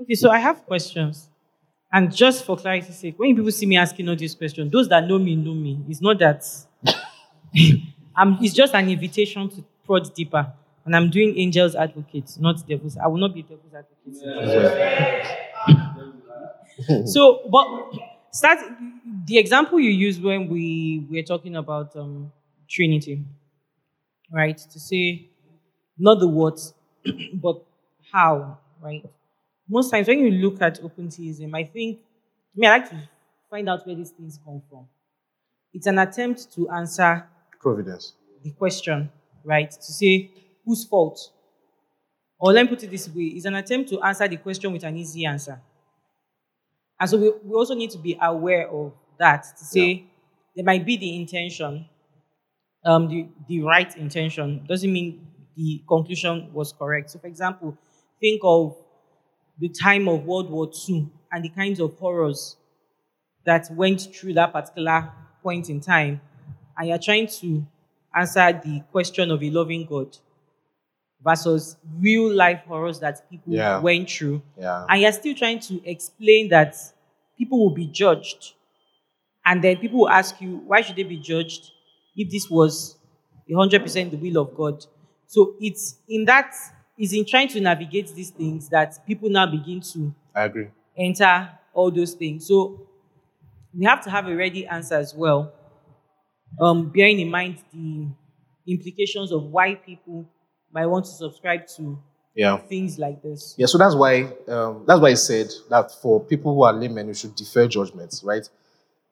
Okay, so I have questions. And just for clarity's sake, when people see me asking all these questions, those that know me know me. It's not that (laughs) I'm, it's just an invitation to prod deeper. And I'm doing angel's advocates, not devil's. I will not be devil's advocate. so, but start the example you used when we were talking about um, Trinity, right? To say not the what, (clears throat) but how, right? Most times when you look at open theism, I think, I mean, I like to find out where these things come from. It's an attempt to answer Providence. the question, right? To say whose fault? Or let me put it this way: it's an attempt to answer the question with an easy answer. And so we, we also need to be aware of that to say there might be the intention, um, the, the right intention doesn't mean the conclusion was correct. So, for example, think of the time of World War II and the kinds of horrors that went through that particular point in time, and you're trying to answer the question of a loving God versus real life horrors that people Yeah. went through, Yeah. and you're still trying to explain that people will be judged, and then people will ask you, why should they be judged if this was 100% the will of God? So it's in that, is in trying to navigate these things that people now begin to I agree. enter all those things. So we have to have a ready answer as well, um, bearing in mind the implications of why people might want to subscribe to Yeah. things like this. Yeah, so that's why um, that's why I said that for people who are laymen, we should defer judgments, right?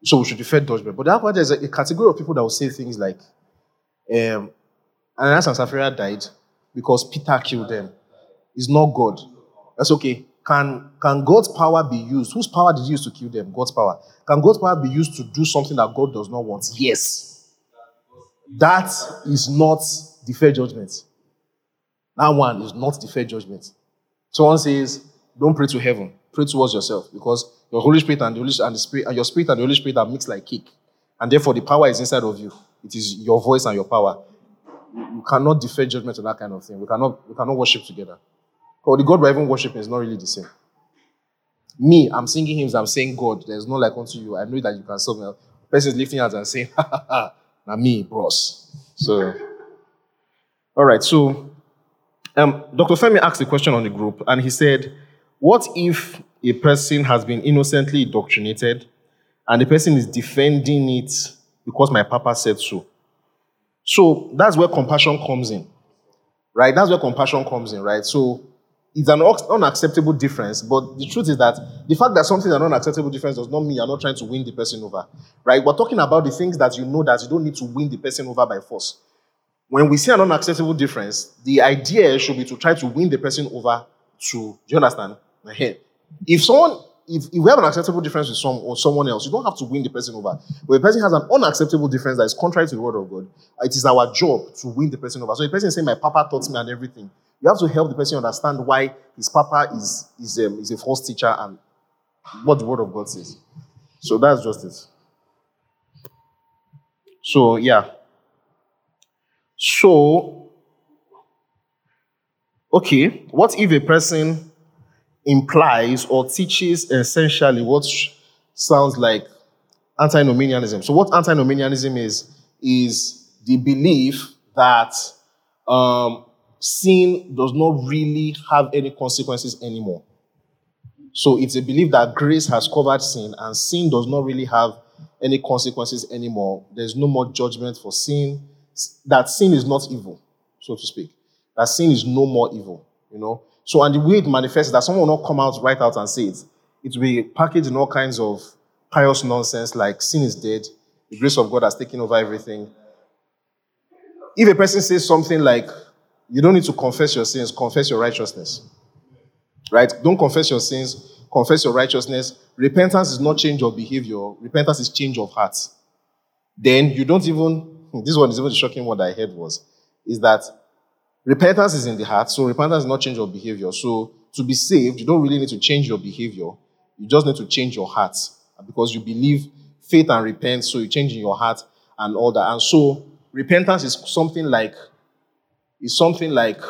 So we should defer judgment. But that there's a, a category of people that will say things like, um, Ananias and Sapphira died because Peter killed them. It's not God. That's okay. can, can God's power be used? Whose power did he use to kill them? God's power. Can God's power be used to do something that God does not want? Yes. That is not the fair judgment. That one is not the fair judgment. Someone says, Don't pray to heaven, pray towards yourself because your Holy Spirit and the Holy and the Spirit and your Spirit and the Holy Spirit are mixed like cake. And therefore the power is inside of you. It is your voice and your power. You cannot defer judgment to that kind of thing. We cannot, we cannot worship together. Or the God we're even worshiping is not really the same. Me, I'm singing hymns, I'm saying God, there's no like unto you. I know that you can solve me. Person is lifting hands and saying, (laughs) ha ha, now me, bros. So, all right, so um, Dr. Femi asked a question on the group, and he said, What if a person has been innocently indoctrinated and the person is defending it because my papa said so? So that's where compassion comes in, right? That's where compassion comes in, right? So it's an unacceptable difference, but the truth is that the fact that something is an unacceptable difference does not mean you're not trying to win the person over, right? We're talking about the things that you know that you don't need to win the person over by force. When we see an unacceptable difference, the idea should be to try to win the person over to, do you understand? If someone if, if we have an acceptable difference with some or someone else, you don't have to win the person over. But a person has an unacceptable difference that is contrary to the word of God, it is our job to win the person over. So the person saying, My papa taught me and everything. You have to help the person understand why his papa is, is, um, is a false teacher and what the word of God says. So that's just it. So, yeah. So, okay, what if a person implies or teaches essentially what sounds like antinomianism? So, what antinomianism is, is the belief that um, sin does not really have any consequences anymore. So it's a belief that grace has covered sin and sin does not really have any consequences anymore. There's no more judgment for sin. That sin is not evil, so to speak. That sin is no more evil, you know. So, and the way it manifests that someone will not come out right out and say it. It will be packaged in all kinds of pious nonsense like sin is dead, the grace of God has taken over everything. If a person says something like, you don't need to confess your sins, confess your righteousness. Right? Don't confess your sins, confess your righteousness. Repentance is not change of behavior, repentance is change of heart. Then you don't even, hmm, this one is even the shocking one I heard was, is that repentance is in the heart, so repentance is not change of behavior. So to be saved, you don't really need to change your behavior, you just need to change your heart uh, because you believe faith and repent, so you change in your heart and all that. And so repentance is something like is something like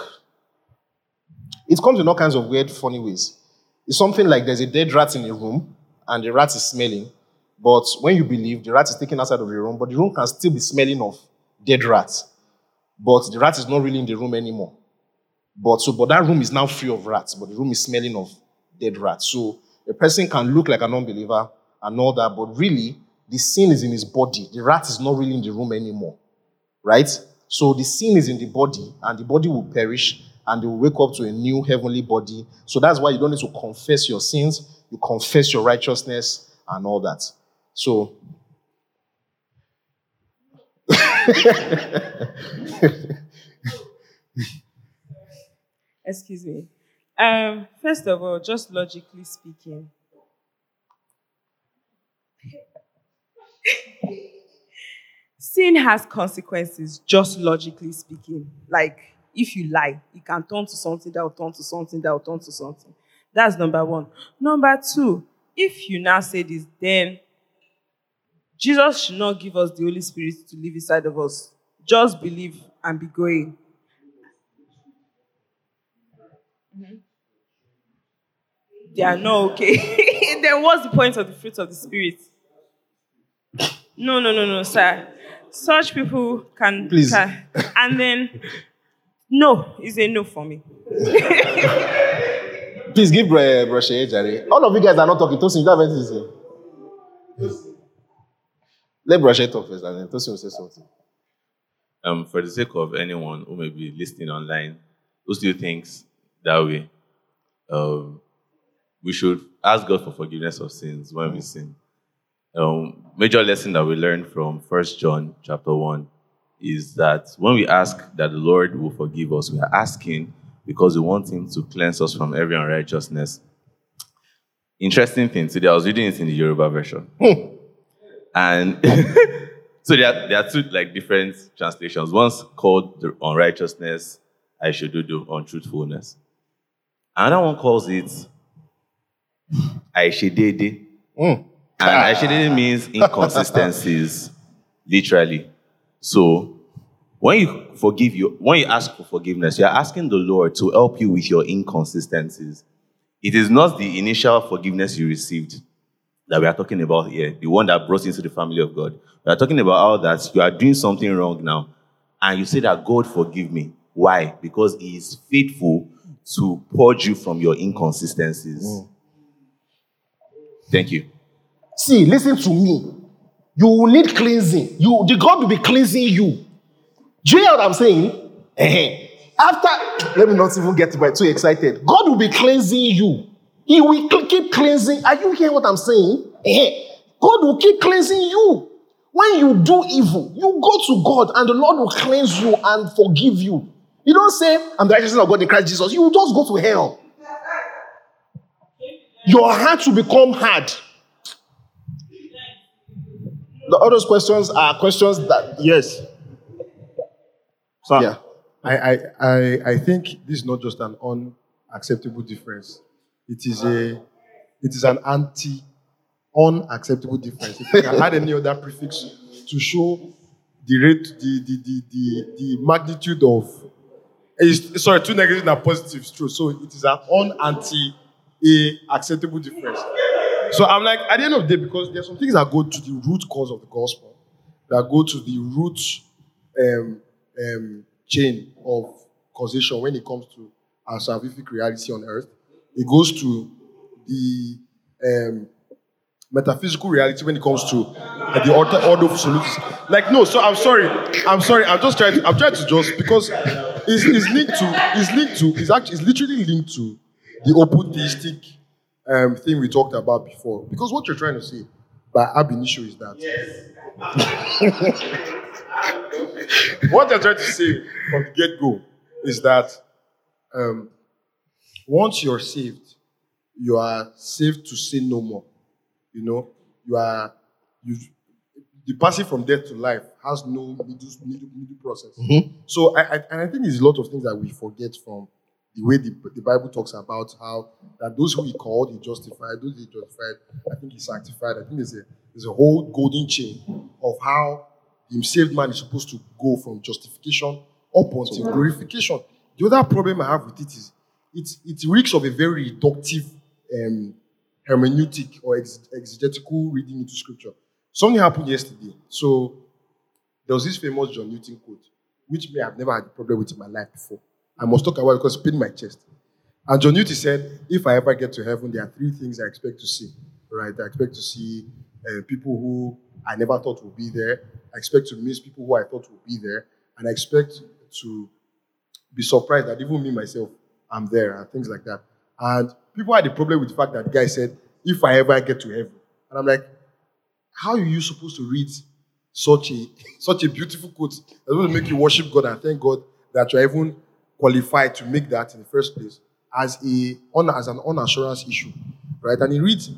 it comes in all kinds of weird, funny ways. It's something like there's a dead rat in a room and the rat is smelling, but when you believe the rat is taken outside of the room, but the room can still be smelling of dead rats. But the rat is not really in the room anymore. But so, but that room is now free of rats, but the room is smelling of dead rats. So a person can look like an unbeliever and all that, but really the sin is in his body. The rat is not really in the room anymore. Right? So the sin is in the body, and the body will perish, and they will wake up to a new heavenly body. So that's why you don't need to confess your sins, you confess your righteousness and all that. So, (laughs) Excuse me. Um, first of all, just logically speaking, sin has consequences, just logically speaking. Like, if you lie, it can turn to something that will turn to something that will turn to something. That's number one. Number two, if you now say this, then Jesus should not give us the Holy Spirit to live inside of us. Just believe and be going. Mm-hmm. They are not okay. (laughs) then what's the point of the fruit of the Spirit? No, no, no, no, sir such people can, Please. can and then no is a no for me. Please give uh, Broshe Jare. All of you guys are not talking. Tosin, you don't have anything to say. Let talk first, and then Tosin will say something. Um, for the sake of anyone who may be listening online who still thinks that way, um, we should ask God for forgiveness of sins when we sin. Um, major lesson that we learned from First John chapter one is that when we ask that the Lord will forgive us, we are asking because we want Him to cleanse us from every unrighteousness. interesting thing today, I was reading it in the Yoruba version. And (laughs) so there are, there are two like different translations. One's called the unrighteousness, I should do the untruthfulness. Another one calls it Aishedede. Hmm. And Aishedede means inconsistencies, (laughs) literally. So when you forgive you, when you ask for forgiveness, you're asking the Lord to help you with your inconsistencies. It is not the initial forgiveness you received that we are talking about here, the one that brought you into the family of God. We are talking about all that you are doing something wrong now, and you say that God forgive me. Why? Because He is faithful to purge you from your inconsistencies. Mm. Thank you. See, listen to me. You will need cleansing. You, the God will be cleansing you. Do you hear what I'm saying? After, let me not even get too excited. God will be cleansing you. He will keep cleansing. Are you hearing what I'm saying? Eh-, God will keep cleansing you. When you do evil, you go to God and the Lord will cleanse you and forgive you. You don't say, I'm the righteousness of God in Christ Jesus. You just go to hell. Your heart will become hard. The other questions are questions that Yes. Sir, Yeah. I, I, I, I think this is not just an unacceptable difference. It is a it is an anti unacceptable difference. If can add any other prefix to show the rate, the the the the, the magnitude of it's, sorry, two and positives, true. So it is an un anti a acceptable difference. So I'm like, at the end of the day, because there's some things that go to the root cause of the gospel, that go to the root um, um, chain of causation when it comes to our salvific reality on earth. It goes to the um, metaphysical reality when it comes to uh, the order, ordo salutis. Like, no, so I'm sorry. I'm sorry. I'm just trying to, I'm trying to just, because it's, it's linked to, it's linked to, it's actually, it's literally linked to the open theistic um, thing we talked about before. Because what you're trying to say by ab initio is that. Yes. (laughs) what they're trying to say from the get go is that um, once you're saved, you are saved to sin no more. You know, you are you the passing from death to life has no middle, middle, middle process. Mm-hmm. So I, I and I think there's a lot of things that we forget from the way the, the Bible talks about how that those who he called, he justified, those he justified, I think he sanctified. I think there's a there's a whole golden chain of how the saved man is supposed to go from justification up until glorification. The other problem I have with it is it, it reeks of a very reductive um, hermeneutic or ex- exegetical reading into scripture. Something happened yesterday. So there was this famous John Newton quote, which may have never had a problem with in my life before. I must talk about it because it pained my chest. And John Newton said, if I ever get to heaven, there are three things I expect to see. Right? I expect to see uh, people who I never thought would be there. I expect to miss people who I thought would be there. And I expect to be surprised that even me myself, I'm there and things like that. And people had a problem with the fact that the guy said, if I ever get to heaven. And I'm like, how are you supposed to read such a (laughs) such a beautiful quote that's going to make you worship God and thank God that you're even qualified to make that in the first place as a as an unassurance issue, right? And he reads,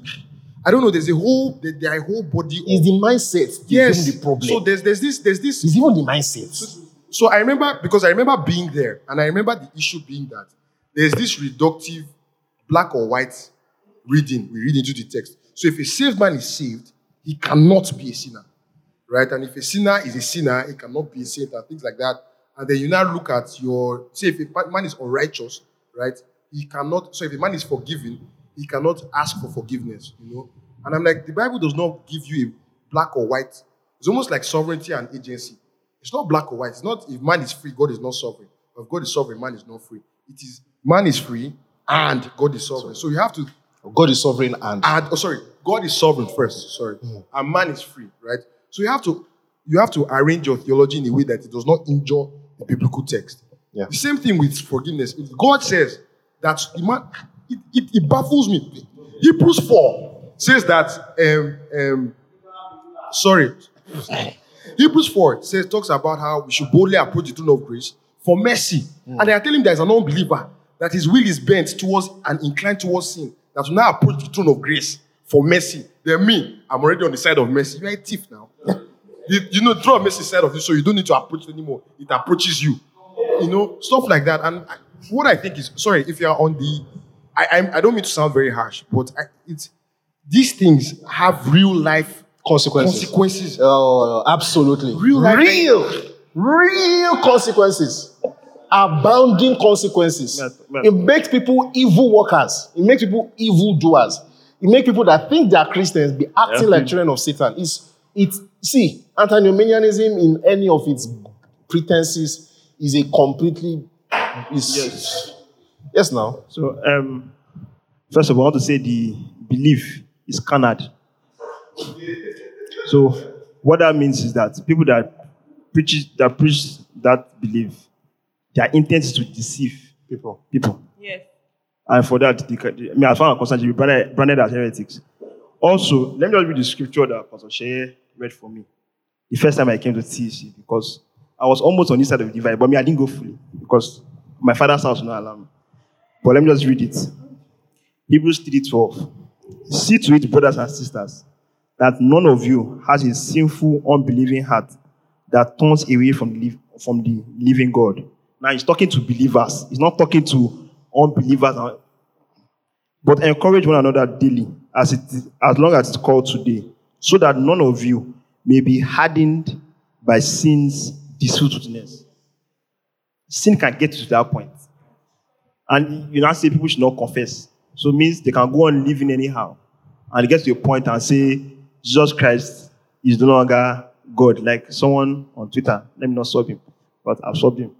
I don't know. There's a whole there, there are a whole body. is the mindset yes. the problem. So there's there's this there's this Is even the mindset. so I remember because I remember being there, and I remember the issue being that there's this reductive black or white reading we read into the text. So if a saved man is saved, he cannot be a sinner, right? And if a sinner is a sinner, he cannot be a saint and things like that. And then you now look at your say if a man is unrighteous, right? He cannot. So if a man is forgiven, he cannot ask for forgiveness, you know. And I'm like, the Bible does not give you a black or white. It's almost like sovereignty and agency. It's not black or white. It's not if man is free, God is not sovereign. If God is sovereign, man is not free. It is man is free and God is sovereign. So you have to God is sovereign and add. Oh, sorry, God is sovereign first. Sorry, and man is free, right? So you have to you have to arrange your theology in a way that it does not injure the biblical text. Yeah. The same thing with forgiveness. If God says that the man, it, it, it baffles me. Hebrews four says that. Um, um, sorry, Hebrews 4 says talks about how we should boldly approach the throne of grace for mercy. And they are telling him there's an unbeliever that his will is bent towards and inclined towards sin. that will now approach the throne of grace for mercy. Then me, I'm already on the side of mercy. You're a thief now. (laughs) you, you know, throne of mercy is side of you, so you don't need to approach it anymore. It approaches you. You know, stuff like that. And I, what I think is, sorry, if you're on the, I, I, I don't mean to sound very harsh, but I, it's these things have real life Consequences. consequences. Oh, absolutely. Real life- real, real consequences. Abounding consequences. Yes, yes. It makes people evil workers. It makes people evil doers. It makes people that think they are Christians be acting like children of Satan. It's it's see, antinomianism in any of its pretenses is a completely is Yes. yes now. So, um, first of all, I want to say the belief is carnage. So, what that means is that people that preach that preach that belief, their intent is to deceive People. people, Yes. and for that, they, can- I mean, as far as concerned, they be branded, branded as heretics. Also, let me just read the scripture that Pastor Sheye read for me. The first time I came to TC, because I was almost on this side of the divide, but me, I didn't go fully because my father's house was not allowed me. But let me just read it. Hebrews 3:12. See to it, brothers and sisters, that none of you has a sinful, unbelieving heart that turns away from the, from the living God. Now he's talking to believers. He's not talking to unbelievers. But encourage one another daily, as it as long as it's called today, so that none of you may be hardened by sin's deceitfulness. Sin can get to that point. And you now say people should not confess. So it means they can go on living anyhow. And it gets to a point and say, Jesus Christ is no longer God. Like someone on Twitter, let me not sub him, but I've him.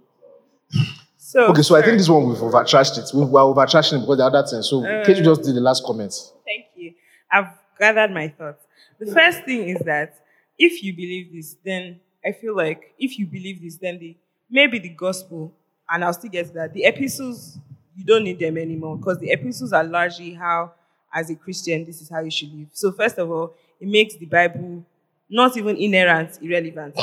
So, Okay, so I think this one we've over trashed it. We were over trashing it because the other thing. So Uh, can you just do the last comment? Thank you. I've gathered my thoughts. The first thing is that if you believe this, then I feel like if you believe this, then the maybe the gospel, and I'll still get to that. The epistles, you don't need them anymore because the epistles are largely how, as a Christian, this is how you should live. So first of all, it makes the Bible not even inerrant, irrelevant.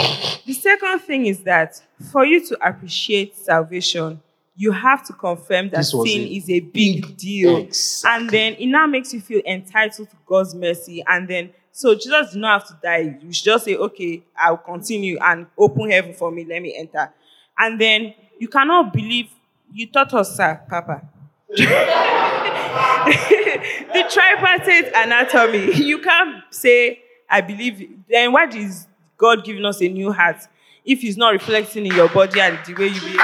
The second thing is that for you to appreciate salvation, you have to confirm that sin a is a big deal. Exactly. And then it now makes you feel entitled to God's mercy. And then, so Jesus did not have to die. You should just say, okay, I'll continue and open heaven for me. Let me enter. And then you cannot believe, you taught us, sir, Papa. (laughs) the tripartite anatomy. You can't say, I believe. Then why is God giving us a new heart if He's not reflecting in your body and the way you behave?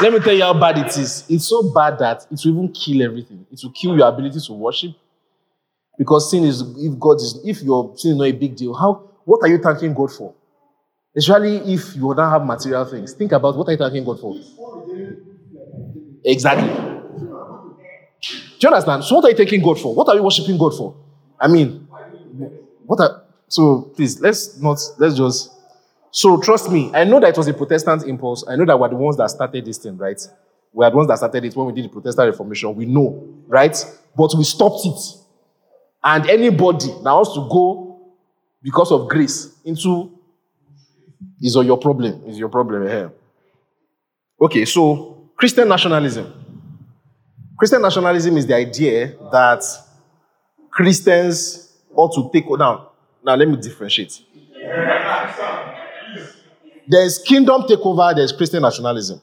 Let me tell you how bad it is. It's so bad that it will even kill everything. It will kill your ability to worship. Because sin is, if God is, if your sin is not a big deal, how, what are you thanking God for? Especially if you don't have material things. Think about what are you thanking God for? Exactly. Do you understand? So what are you thanking God for? What are you worshiping God for? I mean, what are, so please, let's not, let's just, so trust me, I know that it was a Protestant impulse. I know that we're the ones that started this thing, right? We are the ones that started it when we did the Protestant Reformation. We know, right? But we stopped it. And anybody that wants to go because of grace into is your problem. Is your problem here. Okay, so Christian nationalism. Christian nationalism is the idea that Christians ought to take down. Now, let me differentiate. There's kingdom takeover, there's Christian nationalism.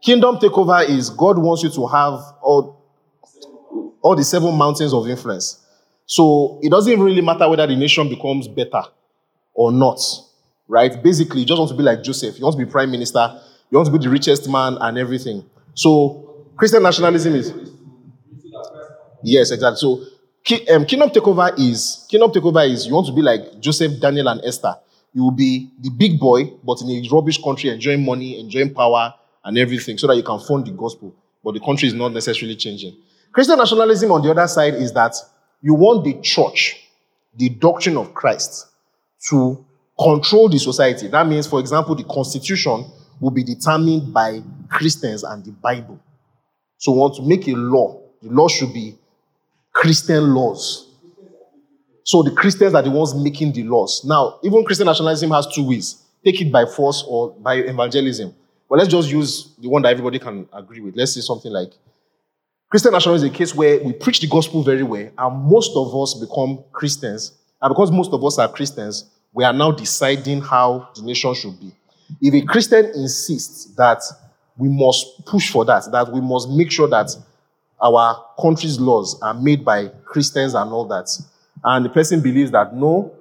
Kingdom takeover is God wants you to have all, all the seven mountains of influence. So it doesn't really matter whether the nation becomes better or not, right? Basically, you just want to be like Joseph. You want to be prime minister. You want to be the richest man and everything. So Christian nationalism is yes, exactly. So um, kingdom takeover is kingdom takeover is you want to be like Joseph, Daniel, and Esther. You will be the big boy, but in a rubbish country, enjoying money, enjoying power, and everything, so that you can fund the gospel. But the country is not necessarily changing. Christian nationalism, on the other side, is that you want the church, the doctrine of Christ, to control the society. That means, for example, the constitution will be determined by Christians and the Bible. So, we want to make a law. The law should be Christian laws. So, the Christians are the ones making the laws. Now, even Christian nationalism has two ways take it by force or by evangelism. But let's just use the one that everybody can agree with. Let's say something like Christian nationalism is a case where we preach the gospel very well, and most of us become Christians. And because most of us are Christians, we are now deciding how the nation should be. If a Christian insists that we must push for that, that we must make sure that our country's laws are made by Christians and all that, and the person believes that no,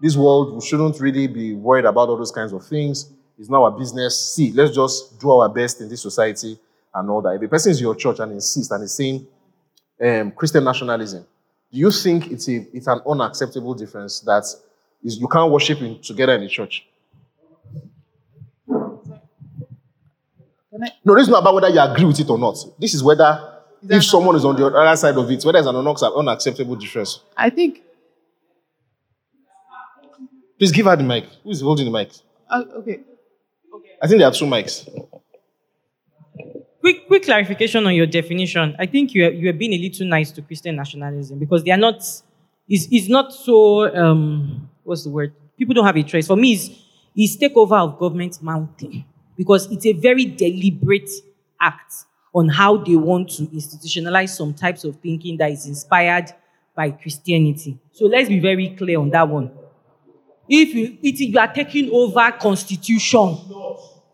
this world, we shouldn't really be worried about all those kinds of things. It's not our business. See, let's just do our best in this society and all that. If a person is your church and insists and is saying um, Christian nationalism, do you think it's, a, it's an unacceptable difference that is, you can't worship in, together in the church? No, this is not about whether you agree with it or not. This is whether if someone is on the other side of it, whether it's an unacceptable difference. I think. Please give her the mic. Who is holding the mic? Uh, okay. I think there are two mics. Quick, quick clarification on your definition. I think you are, you are being a little nice to Christian nationalism because they are not. It's, it's not so. Um, what's the word? People don't have a choice. For me, it's, it's takeover of government mountain because it's a very deliberate act on how they want to institutionalize some types of thinking that is inspired by Christianity. So let's be very clear on that one. If you, it, you are taking over constitution,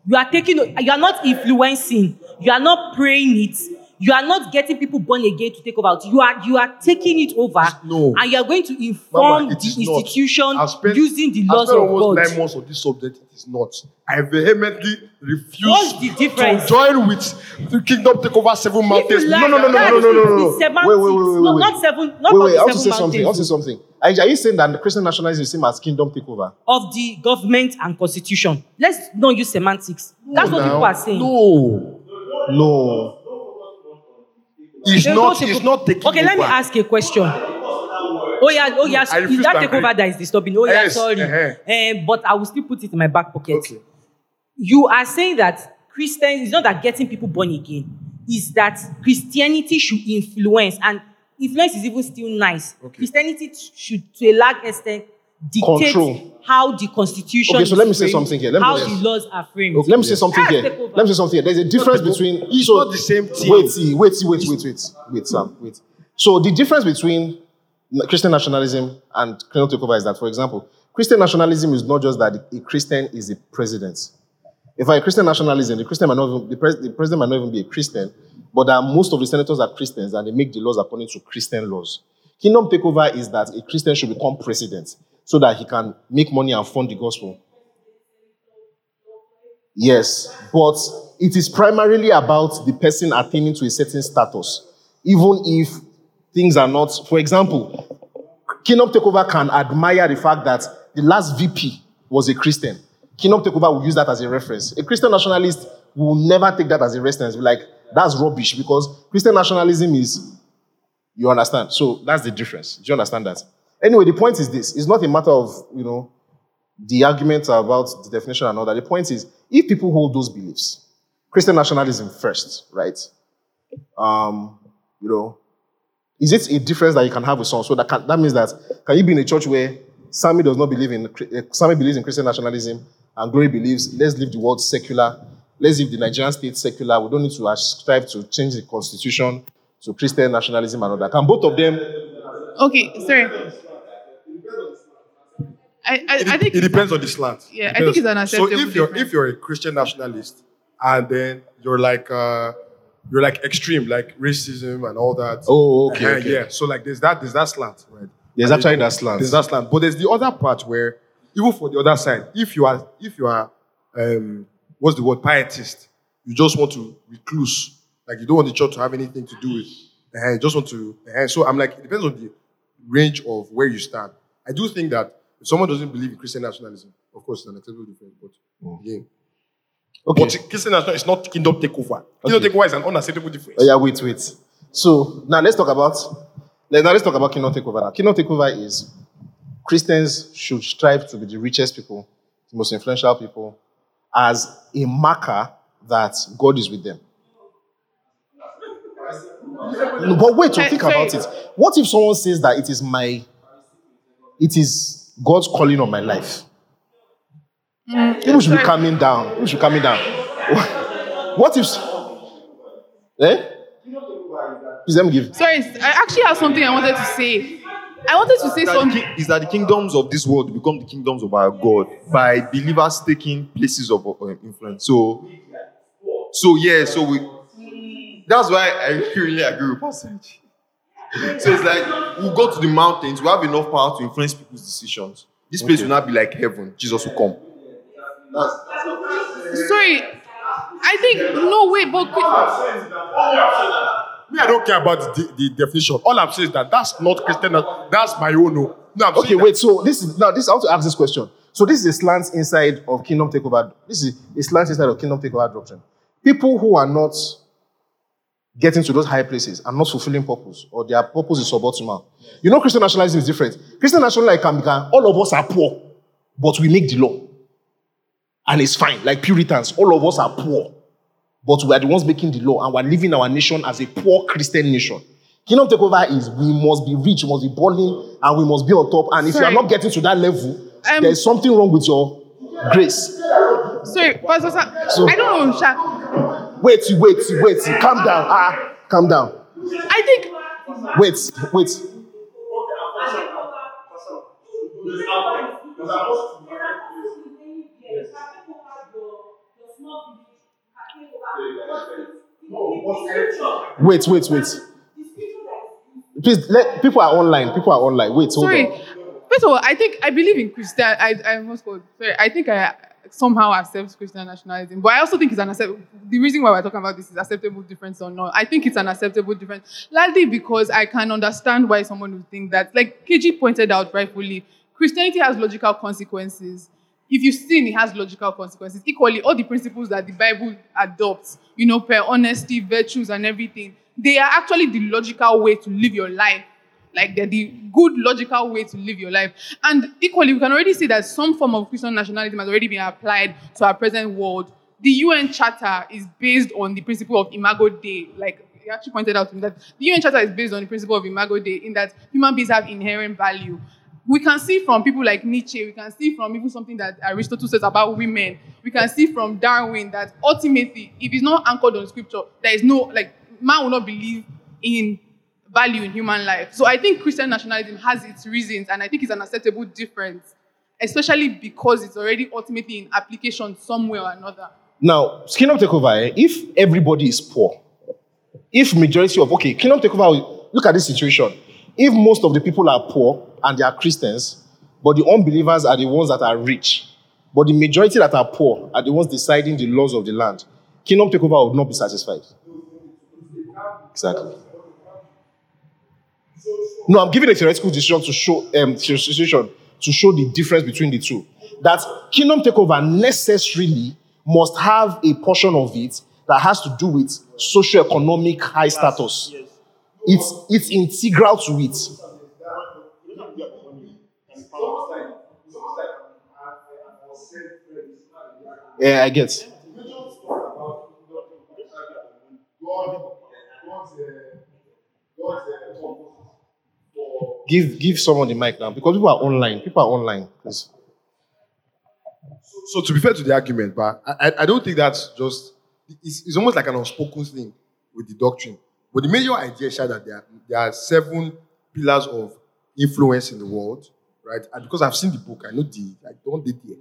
you are taking, you are not influencing, you are not praying it, you are not getting people born again to take over. You are you are taking it over, No. and you are going to inform Mama, the institution spent- using the laws spent of almost God. nine months on this subject. It is not. I vehemently refuse What's the difference? to join with the kingdom take over seven mountains. No, like no, no, no, no, no, no, no, the no. Wait, wait, wait, wait, No, wait. not seven. Not wait, wait, the I want to say seven something. I want to say mountains something. Are, you saying that the Christian nationalism is same as kingdom takeover? of the government and constitution. Let's not use semantics. That's what now. people are saying. No, No. They not. It's not taking Okay, let me over. ask a question. Oh yeah, oh yeah. Refuse Is that takeover that is disturbing? Oh yeah, Yes, sorry. uh-huh. Eh, but I will still put it in my back pocket. Okay. You are saying that Christians is not that getting people born again, is that Christianity should influence, and influence is even still nice. Christianity should, to a large extent, dictate Control. how the constitution. Okay, so let me say framed, something here. Let me- how yes. the laws are framed. Okay, let me say something here. Let me say something here. There's a difference takeover. between. It's so- not the same thing. Wait, see, wait, see, wait, wait, wait, wait, wait, Sam, wait. So the difference between Christian nationalism and criminal takeover is that, for example, Christian nationalism is not just that a Christian is a president. If I a Christian nationalism, the Christian might not even, the, pres, the president might not even be a Christian, but that most of the senators are Christians and they make the laws according to Christian laws. Kingdom takeover is that a Christian should become president so that he can make money and fund the gospel. Yes, but it is primarily about the person attaining to a certain status, even if things are not. For example, Kingdom Takeover can admire the fact that the last VP was a Christian. Kingdom Takeover will use that as a reference. A Christian nationalist will never take that as a reference. Be Like, that's rubbish because Christian nationalism is, you understand? So that's the difference. Do you understand that? Anyway, the point is this it's not a matter of, you know, the arguments about the definition and all that. The point is, if people hold those beliefs, Christian nationalism first, right? Um, you know, is it a difference that you can have with someone? So that can, that means that can you be in a church where Sammy does not believe in uh, Sammy believes in Christian nationalism and Glory believes let's leave the world secular, let's leave the Nigerian state secular. We don't need to strive to change the constitution to Christian nationalism and all that. Can both of them? Okay, sorry. I, I, I think it depends on the slant. Yeah, It I think it's an acceptable So if you're difference. if you're a Christian nationalist and then you're like uh, you're like extreme, like racism and all that. Oh, okay, Uh, okay. Yeah. So like there's that there's that slant, right? There's And actually then- that slant. There's that slant. But there's the other part where even for the other side, if you are if you are um what's the word pietist, you just want to recluse, like you don't want the church to have anything to do with. Uh, you just want to. Uh, so I'm like, it depends on the range of where you stand. I do think that if someone doesn't believe in Christian nationalism, of course, it's an acceptable difference. But mm. again, Okay. but Christian nationalism is not kingdom takeover. Kingdom takeover is an unacceptable difference. Oh, yeah, wait, wait. So now let's talk about let- now let's talk about kingdom takeover. Now, kingdom takeover is Christians should strive to be the richest people, the most influential people, as a marker that God is with them. No, but wait, to think about it. What if someone says that it is my, it is God's calling on my life? People should be sorry. calming down. People should be calming down. What if? Eh? Please let me give. Sorry, I actually have something I wanted to say. I wanted to say that, something. king- is that the kingdoms of this world become the kingdoms of our God by believers taking places of uh, influence. So, so yeah, so we. That's why I really agree with Pastor. G. So it's like we'll go to the mountains. We have enough power to influence people's decisions. This place will not be like heaven. Jesus will come. Sorry, I think no way, but Me, I don't care about the, the definition. All I'm saying is that that's not Christian. That's my own. No, no I'm Okay, saying wait. So this is now this. I want to ask this question. So this is a slant inside of kingdom takeover. This is a slant inside of kingdom takeover doctrine. People who are not getting to those high places are not fulfilling purpose, or their purpose is suboptimal. You know, Christian nationalism is different. Christian nationalism can become all of us are poor, but we make the law, and it's fine. Like Puritans, all of us are poor, but we are the ones making the law, and we're living our nation as a poor Christian nation. Kingdom takeover is we must be rich, we must be balling, and we must be on top. And if you Sorry. are not getting to that level, Um, there's something wrong with your grace. sorry, Pastor So- I don't know, Sha. Wait, wait, wait, calm down. Ah, calm down. I think Wait, wait. Wait, wait, wait. Please, let people are online. People are online. Wait, hold sorry. on. First of all, I think I believe in Christian. I I must go. Sorry, I think I somehow accept Christian nationalism, but I also think it's an accept. The reason why we're talking about this is acceptable difference or not. I think it's an acceptable difference, largely because I can understand why someone would think that. Like KG pointed out rightfully, Christianity has logical consequences. If you sin, it has logical consequences. Equally, all the principles that the Bible adopts, you know, per honesty, virtues, and everything, they are actually the logical way to live your life like they're the good logical way to live your life and equally we can already see that some form of christian nationalism has already been applied to our present world the un charter is based on the principle of imago dei like you actually pointed out to me that the un charter is based on the principle of imago dei in that human beings have inherent value we can see from people like Nietzsche, we can see from even something that Aristotle says about women, we can see from Darwin that ultimately, if it's not anchored on scripture, there is no, like, man will not believe in value in human life. So I think Christian nationalism has its reasons, and I think it's an acceptable difference, especially because it's already ultimately in application somewhere or another. Now, kingdom takeover, eh, if everybody is poor, if majority of, okay, kingdom takeover, look at this situation. If most of the people are poor and they are Christians, but the unbelievers are the ones that are rich, but the majority that are poor are the ones deciding the laws of the land, kingdom takeover would not be satisfied. Exactly. No, I'm giving a theoretical decision to show um situation to show the difference between the two. That kingdom takeover necessarily must have a portion of it that has to do with socio-economic high status. It's it's integral to it. Yeah, I get. Give give someone the mic now because people are online. People are online. Please. So to be fair to the argument, but I, I- don't think that's just it's, it's almost like an unspoken thing with the doctrine. But the major idea is that there are, there are seven pillars of influence in the world, right? And because I've seen the book, I know the I don't did there.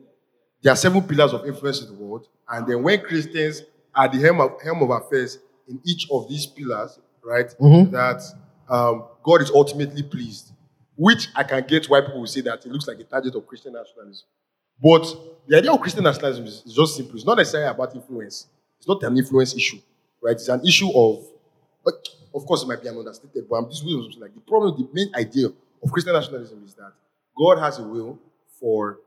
There are seven pillars of influence in the world, and then when Christians are the helm of, helm of affairs in each of these pillars, right? That um, God is ultimately pleased. Which I can get why people will say that it looks like a target of Christian nationalism. But the idea of Christian nationalism is, just simple. It's not necessarily about influence. It's not an influence issue, right? It's an issue of, of course, it might be an understated, but I'm just to like the problem, the main idea of Christian nationalism is that God has a will for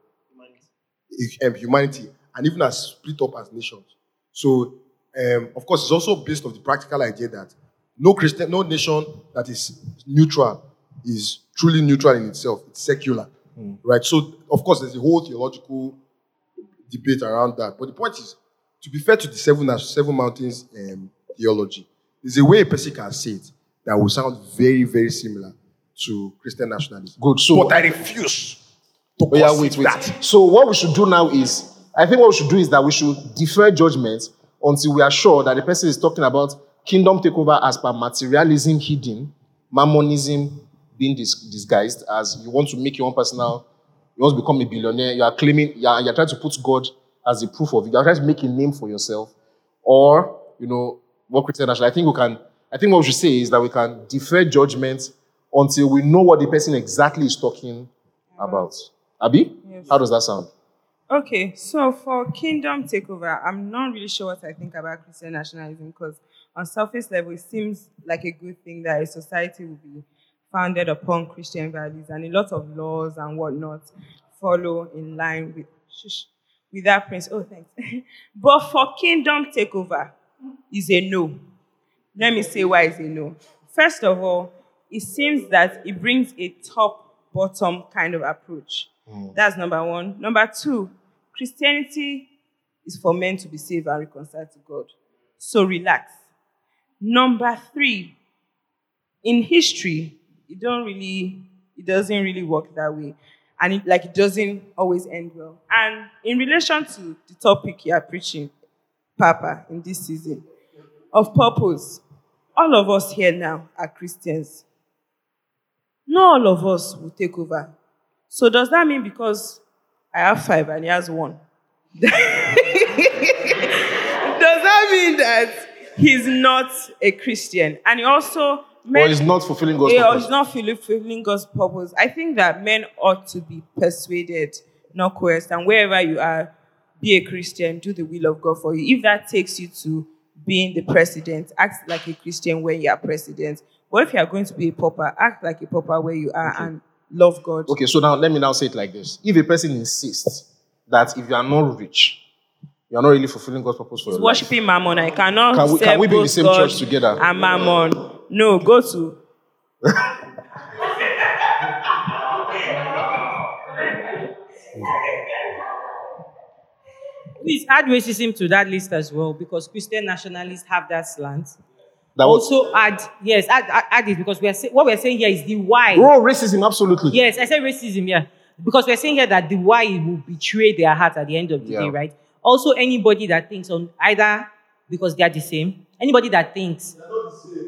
um, humanity and even as split up as nations. So, um, of course, it's also based on the practical idea that no Christian, no nation that is neutral is truly neutral in itself. It's secular, right? So, of course, there's a whole theological debate around that. But the point is, to be fair to the seven seven mountains um, theology, there's a way a person can say it that will sound very, very similar to Christian nationalism. Good. So But I refuse to Oh, yeah, wait, wait. that. So what we should do now is, I think what we should do is that we should defer judgment until we are sure that the person is talking about kingdom takeover as per materialism hidden, mammonism being dis- disguised as you want to make your own personal, you want to become a billionaire, you are claiming, you are, you're trying to put God as a proof of it, you're trying to make a name for yourself, or, you know, what Christian I think we can, I think what we should say is that we can defer judgment until we know what the person exactly is talking mm-hmm. about. Abi? Yes. How does that sound? Okay, so for kingdom takeover, I'm not really sure what I think about Christian nationalism because on surface level, it seems like a good thing that a society will be founded upon Christian values and a lot of laws and whatnot follow in line with shush, with that principle. Oh, thanks. (laughs) but for kingdom takeover, is a no. Let me say why it's a no. First of all, it seems that it brings a top bottom kind of approach. Hmm. That's number one. Number two, Christianity is for men to be saved and reconciled to God. So relax. Number three, in history, it don't really, it doesn't really work that way. And it, like it doesn't always end well. And in relation to the topic you are preaching, Papa, in this season, of purpose, all of us here now are Christians. Not all of us will take over. So does that mean because I have five and he has one? (laughs) does that mean that he's not a Christian? And he also Or is not fulfilling God's yeah, or purpose? not fulfilling God's purpose. I think that men ought to be persuaded, not coerced. And wherever you are, be a Christian, do the will of God for you. If that takes you to being the president, act like a Christian when you are president. But if you are going to be a pauper, act like a pauper where you are and love God. Okay, so now let me now say it like this. If a person insists that if you are not rich, you are not really fulfilling God's purpose for your life, Worshiping Mammon, I cannot. Can we- can serve we be in the both same God church together? And Mammon. No, go to. Please add racism to that list as well because Christian nationalists have that slant. that was also add yes, add, add, add it because we are say, what we are saying here is the why. oh, racism, absolutely. Yes, I said racism, yeah. Because we're saying here that the why will betray their heart at the end of the Yeah. day, right? Also, anybody that thinks on either because they are the same, anybody that thinks,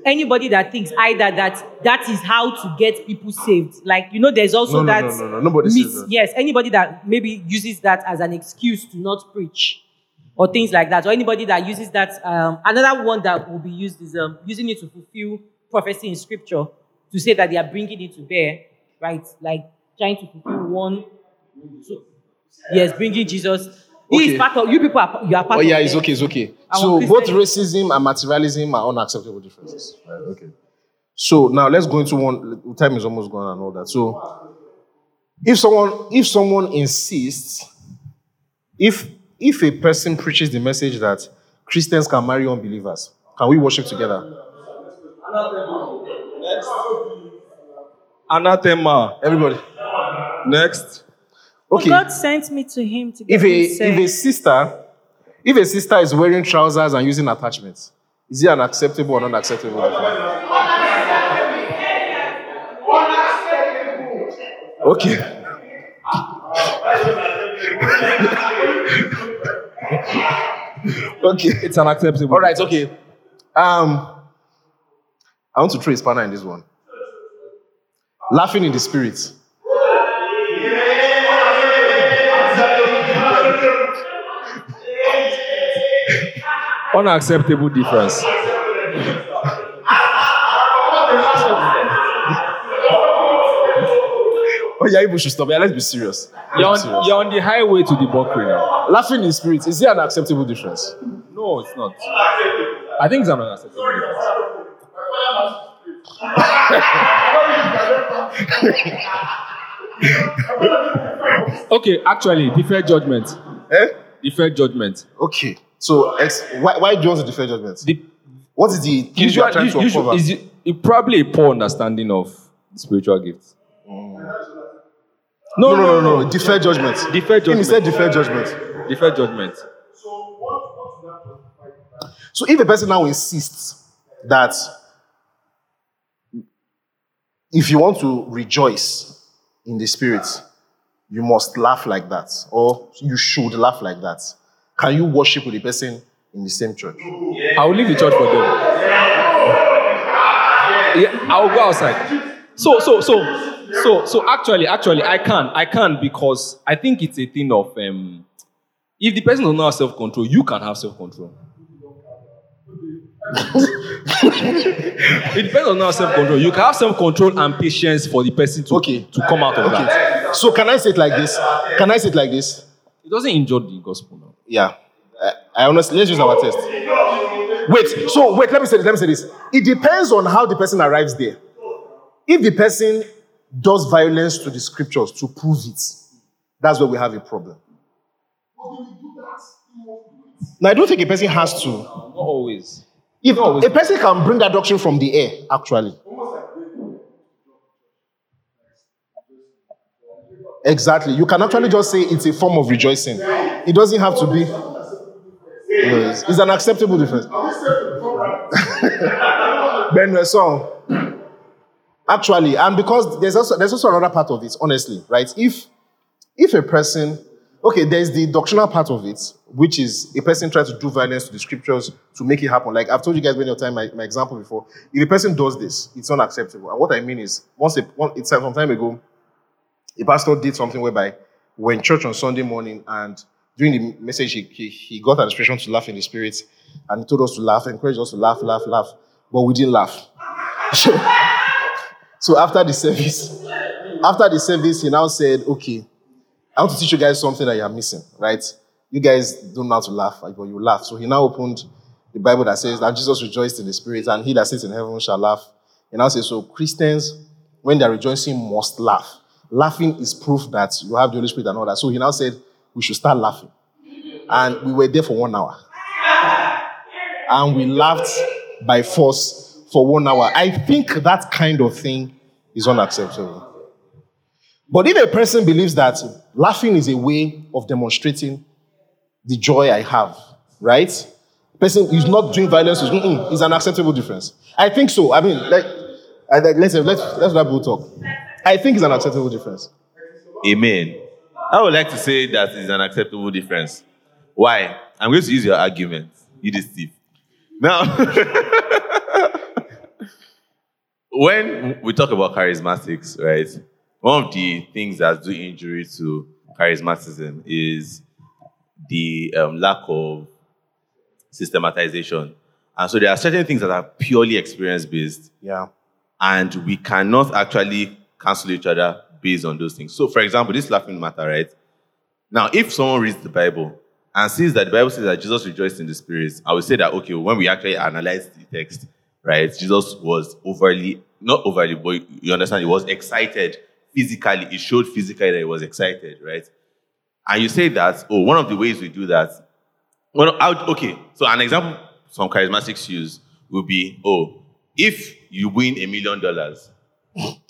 anybody that thinks either that that is how to get people saved. Like, you know, there's also No, no, that. no, no, no. Nobody says that. Yes, anybody that maybe uses that as an excuse to not preach or things like that, or anybody that uses that. Um, another one that will be used is um, using it to fulfill prophecy in scripture to say that they are bringing it to bear, right? Like trying to fulfill one. So, yes, bringing Jesus. He Okay. is part of you. People are you are part Oh, of. yeah, it's okay, it's okay. So both racism and materialism are unacceptable differences. Right, okay. So now let's go into one. Time is almost gone and all that. So if someone if someone insists, if if a person preaches the message that Christians can marry unbelievers, can we worship together? Anathema. Anathema. Everybody. Next. Okay. God sent me to him to get if a him if a sister if a sister is wearing trousers and using attachments, is it an acceptable or non acceptable? Okay. (laughs) okay. It's unacceptable. All right. Okay. Um, I want to throw a spanner in this one. Laughing in the spirit. Unacceptable difference. Oh yeah, people should stop. Yeah, let's be serious. Let's You're on, serious. you're on the highway to buckle now. Laughing in spirit. Is it an acceptable difference? No, it's not. I think it's an unacceptable difference. (laughs) okay, actually, deferred judgment. Eh? Deferred judgment. Okay. So, ex- why, why do you want to defend judgment? The, what is the thing you are trying to usually, uncover? is it, it probably a poor understanding of spiritual gifts. no, no, no, no, no. Defer judgment. Defer Him, He judgment. said defer judgment. Deferred judgment. So, if a person now insists that if you want to rejoice in the spirit, you must laugh like that, or you should laugh like that, can you worship with the person in the same church? I will leave the church for them. Yeah, I'll go outside. So, so, so, so, so actually, actually, I can, I can because I think it's a thing of um, if the person does not have self control, you can have self control. it depends on our self control. You can have self control and patience for the person to Okay. to come out of Okay. that. So can I say it like this? Can I say it like this? It doesn't injure the gospel now. Yeah. I, I honestly, let's use our test. Wait, so wait, let me say this, let me say this. It depends on how the person arrives there. If the person does violence to the scriptures to prove it, that's where we have a problem. Now, I don't think a person has to. Not always. If a person can bring that doctrine from the air, actually. Exactly. You can actually just say it's a form of rejoicing. It doesn't have to be. Yes. It's an acceptable difference. (laughs) Ben song. Actually, and because there's also there's also another part of it, honestly, right? If if a person okay, there's the doctrinal part of it, which is a person trying to do violence to the scriptures to make it happen. Like I've told you guys many of time my, my example before. If a person does this, it's unacceptable. And what I mean is, once a, one, it's some time ago, a pastor did something whereby we were in church on Sunday morning and during the message he, he, he got an expression to laugh in the spirit and he told us to laugh, encouraged us to laugh, laugh, laugh, but we didn't laugh. So, after the service, after the service, he now said, okay, I want to teach you guys something that you are missing, right? You guys don't know how to laugh, but you laugh. So he now opened the Bible that says that Jesus rejoiced in the spirit, and he that sits in heaven shall laugh. And now says, so Christians, when they're rejoicing, must laugh. Laughing is proof that you have the Holy Spirit and all that. So he now said, we should start laughing. And we were there for one hour. And we laughed by force for one hour. I think that kind of thing is unacceptable. But if a person believes that laughing is a way of demonstrating the joy I have, right? Person is not doing violence, is mm-mm, an acceptable difference. I think so. I mean, like let's let's let's let people talk. I think it's an acceptable difference. Amen. I would like to say that it's an acceptable difference. Why? I'm going to use your argument. You thief. Now, (laughs) when we talk about charismatics, right? One of the things that do injury to charismatism is the um, lack of systematization. And so there are certain things that are purely experience based, Yeah. and we cannot actually cancel each other based on those things. So, for example, this laughing matter, right? Now, if someone reads the Bible and sees that the Bible says that Jesus rejoiced in the spirits, I would say that okay, when we actually analyze the text, right, Jesus was overly, not overly, but you understand, he was excited physically. It showed physically that he was excited, right? And you say that, oh, one of the ways we do that, well, I would- okay, so an example some charismatics use would be, oh, if you win a million dollars,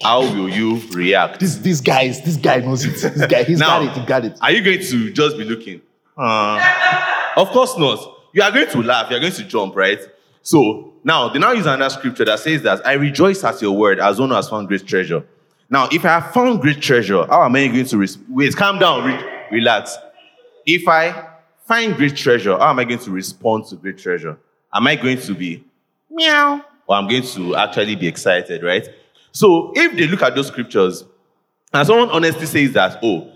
how will you react? This this guy is this guy knows it. This guy, he's Now, got it, he got it. Are you going to just be looking? Uh, of course not. You are going to laugh. You are going to jump, right? So now they now use another scripture that says that I rejoice at your word as one who has found great treasure. Now, if I have found great treasure, how am I going to res- wait? Calm down, re- relax. If I find great treasure, how am I going to respond to great treasure? Am I going to be meow or I'm going to actually be excited, right? So if they look at those scriptures and someone honestly says that, oh,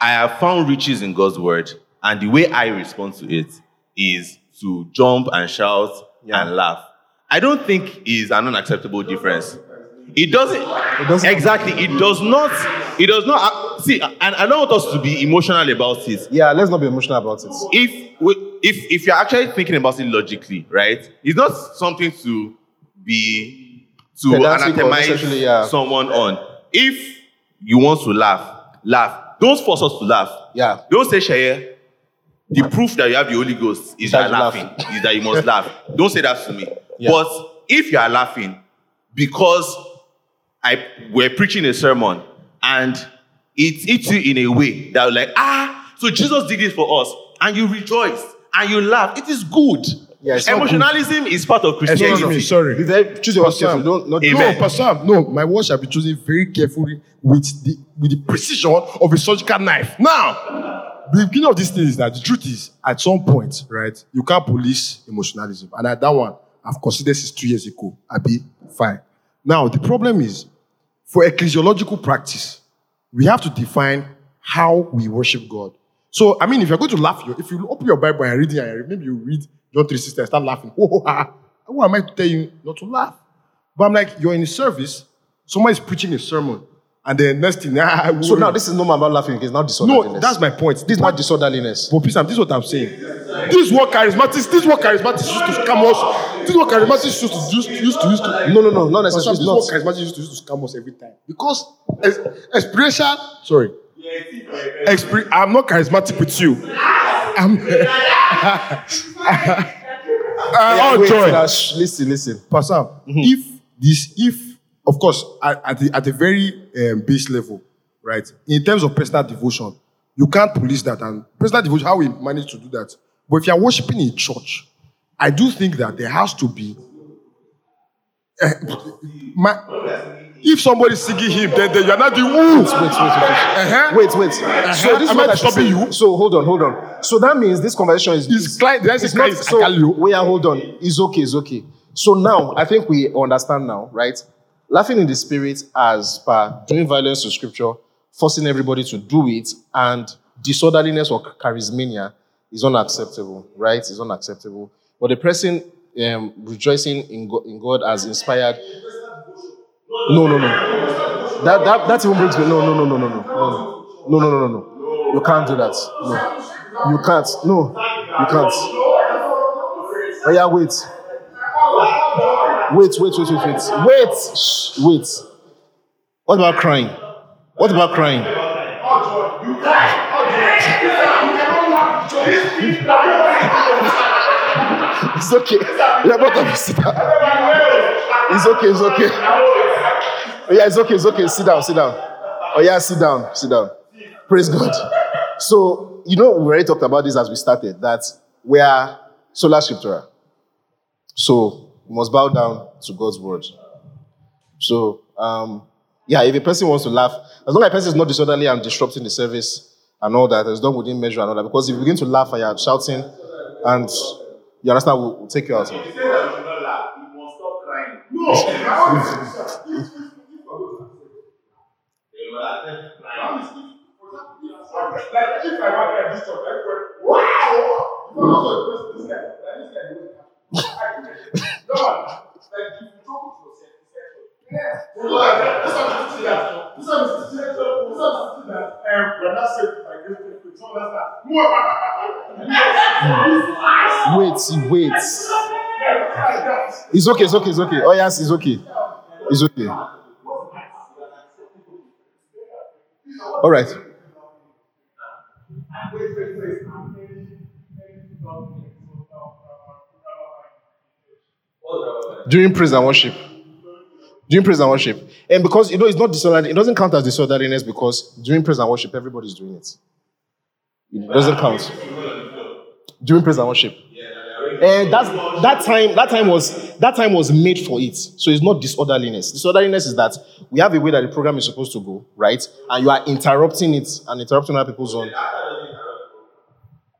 I have found riches in God's word, and the way I respond to it is to jump and shout and laugh. I don't think is an unacceptable difference. It doesn't, exactly. It does not. It does not. uh, see, and I don't want us to be emotional about it. Yeah, let's not be emotional about it. If we- if if you're actually thinking about it logically, right? It's not something to be to Pedantic or necessarily, anathemize yeah. someone on. If you want to laugh, laugh. Don't force us to laugh. Yeah. Don't say Sheye. The proof that you have the Holy Ghost is That laughing. is that you must (laughs) laugh. Don't say that to me. Yeah. But if you are laughing because I we're preaching a sermon and it hits you in a way that like ah, so Jesus did this for us, and you rejoice and you laugh. It is good. Yeah, it's not good. Emotionalism is part of Excuse Christianity. me, sorry. Be very, choose your words Pastor, carefully. Don't, not No, Amen. Pastor Sam, no, my words shall be chosen very carefully with the with the precision of a surgical knife. Now, the beginning of this thing is that the truth is, at some point, right, you can't police emotionalism, and at that one, I've considered since two years ago. I'll be fine. Now, the problem is for ecclesiological practice, we have to define how we worship God. So, I mean, if you're going to laugh, if you open your Bible and read it, maybe you read John 3 and start laughing, (laughs) who am I to tell you not to laugh? But I'm like, you're in a service, someone is preaching a sermon, and then next thing, (laughs) ah, So now this is no more about laughing, it's now disorderliness. no, that's my point. This is not disorderliness. But please, this is what I'm saying. This is what charismatics, this is what charismatics used to scam us. This is what charismatics used to used, used to used to. No, no, no, not necessarily. This is what charismatics used to used to scam us every time. Because ex- experiential, sorry. Exper- I'm not charismatic with you. I'm. (laughs) uh, Wait, joy. shh, listen, listen. Pastor, if this, if of course, at, at, the, at a very um, base level, right, in terms of personal devotion, you can't police that. And personal devotion, how we manage to do that. But if you are worshiping in church, I do think that there has to be. eh, my, if somebody's singing him, then, then you're not doing woo. Wait, wait, wait, wait. Uh-huh. Wait, wait. So Uh-huh. this is Am I stopping you? So hold on, hold on. So that means this conversation is It's client, say it's not client? so Akalio? wait hold on it's okay it's okay so now i think we understand now right laughing in the spirit as per doing violence to scripture forcing everybody to do it and disorderliness or charismania is unacceptable right is unacceptable but the person um, rejoicing in god, in god as inspired no no no that, that that even brings me no no no no no no no no no no no you can't do that no you can't no you can't Oh yeah, wait. Wait, wait, wait, wait, wait. Wait, Shh, wait. What about crying? What about crying? (laughs) It's okay. Sit down. (laughs) It's okay, it's okay. Oh, yeah, it's okay, it's okay. Sit down, sit down. Oh yeah, sit down, sit down. Praise God. So, you know, we already talked about this as we started, that we are sola scriptura. So we must bow down to God's word. So um, yeah, if a person wants to laugh, as long as a person is not disorderly and disrupting the service and all that, it's done within measure and all that. Because if you begin to laugh and you're shouting, and you understand, we'll, we'll take you out. Like if I want to this church, everybody, wow! If know also this this guy, then this guy will catch. No one. Like you talk to yourself, it's actually. Yeah. This one is teaching that. This one is teaching that. This one is teaching that. And when I say like this, it's not that. Who am I? Wait, wait. It's okay, it's okay, it's okay. Oh yes, it's okay. It's okay. All right. During praise and worship. During praise and worship. And because you know it's not disorderly, it doesn't count as disorderliness because during praise and worship, everybody's doing it. It doesn't count. During praise and worship. And that's that time, that time was that time was made for it. So it's not disorderliness. Disorderliness is that we have a way that the program is supposed to go, right? And you are interrupting it and interrupting other people's own.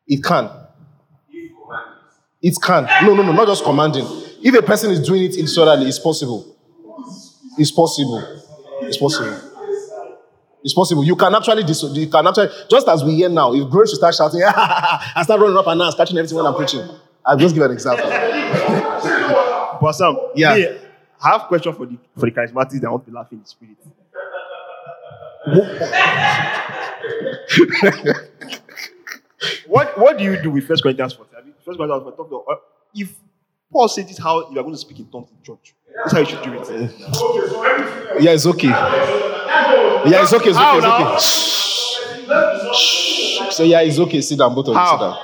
It can. It can. No, no, no, not just commanding. If a person is doing it disorderly, it's possible. It's possible. It's possible. It's possible. You can actually, dis- you can actually, just as we hear now, if Grace should start shouting, (laughs) and start running up and down, catching everything when I'm preaching. I'll just give an example. (laughs) But Sam, Yeah. me, I have a question for the for the charismatics that want to laugh in the spirit. (laughs) what what do you do with First Corinthians 14? I mean, First Corinthians 14 talk about, uh, if Paul said this how you are going to speak in tongues in church. That's how you should do it. Yeah, it's okay. Yeah, it's okay. It's okay. It's okay. Shh. So yeah, it's okay. Sit down, both of you. Sit down.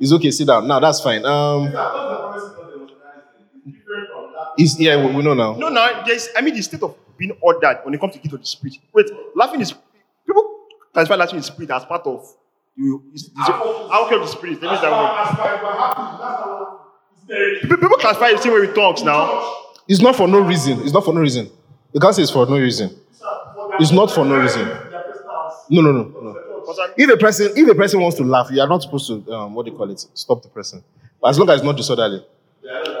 It's okay. Sit down. Now that's fine. Um, is yeah, we, we know now. No, no, there's I mean the state of being ordered when it comes to gift of the spirit. Wait, laughing is people classify laughing in spirit as part of you is, is how care of the spirit. That means that word. People people classify the same way with tongues now. It's not for no reason. It's not for no reason. You can't say it's for no reason. It's not for no reason. No, no, no, no. If a person, if a person wants to laugh, you are not supposed to, um, what do you call it? Stop the person. But as long as it's not disorderly.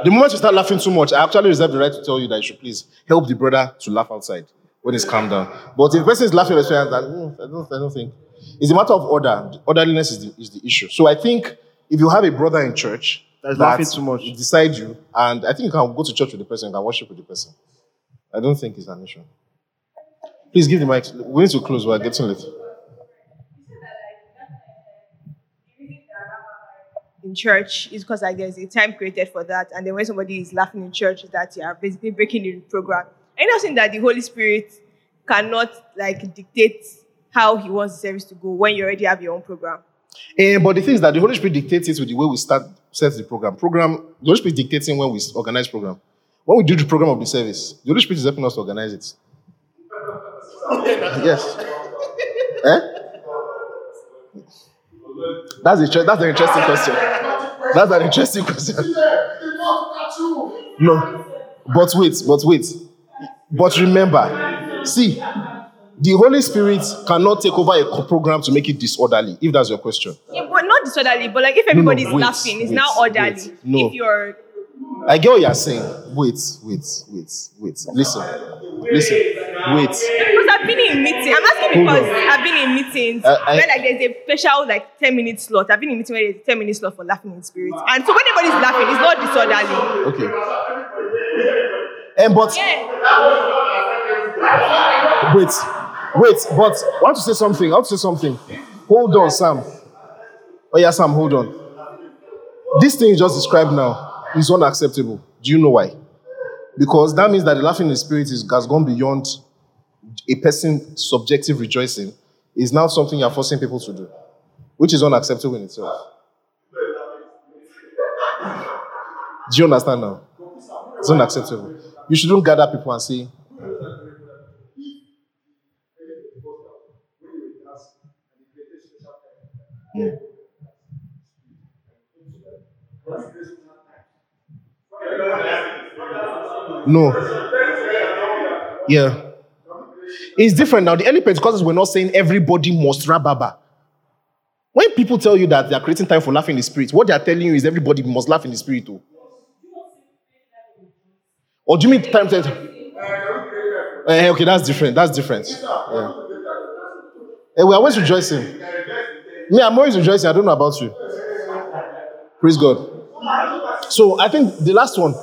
The moment you start laughing too much, I actually reserve the right to tell you that you should please help the brother to laugh outside when it's calmed down. But if the person is laughing, at the "Mm, I don't, I don't think. It's a matter of order. Orderliness is the, is the issue. So I think if you have a brother in church That's laughing too much. beside you, and I think you can go to church with the person, you can worship with the person. I don't think it's an issue. Please give the mic. We need to close. We're getting late. in church is because like there's a time created for that, and then when somebody is laughing in church, is that you are basically breaking the program. And you know saying that the Holy Spirit cannot like dictate how He wants the service to go when you already have your own program. Eh, but the thing is that the Holy Spirit dictates it with the way we start set the program. Program the Holy Spirit dictating when we organize program. When we do the program of the service, the Holy Spirit is helping us to organize it. yes. (laughs) eh? That's a, that's an interesting question. That's an interesting question. No. But wait, but wait. But remember, see, the Holy Spirit cannot take over a program to make it disorderly, if that's your question. Yeah, but not disorderly. But like if No, no, everybody's wait, laughing, it's wait, now orderly. wait. No. If you're I get what you're saying. Wait, wait, wait, wait. Listen, listen, wait. because I've been in meetings. I'm asking because I've been in meetings Uh, I- where like there's a special like 10 minute slot. I've been in meetings where there's a 10 minute slot for laughing in spirit. And so when everybody's laughing, it's not disorderly. Okay. And but yeah. wait, wait, but I want to say something. I want to say something. Hold on, Sam. Oh yeah, Sam, hold on. This thing you just described now is unacceptable. Do you know why? Because that means that the laughing in the spirit is, has gone beyond a person's subjective rejoicing. Is now something you're forcing people to do, which is unacceptable in itself. Do you understand now? It's unacceptable. You shouldn't gather people and say, Hmm. No. Yeah. It's different now. The early Pentecostals were not saying everybody must rababa. When people tell you that they are creating time for laughing in the spirit, what they are telling you is everybody must laugh in the spirit too. Or do you mean time that? Eh, okay, that's different. That's different. Yeah. Eh, we're always rejoicing. Me, I'm always rejoicing. I don't know about you. Praise God. So I think the last one.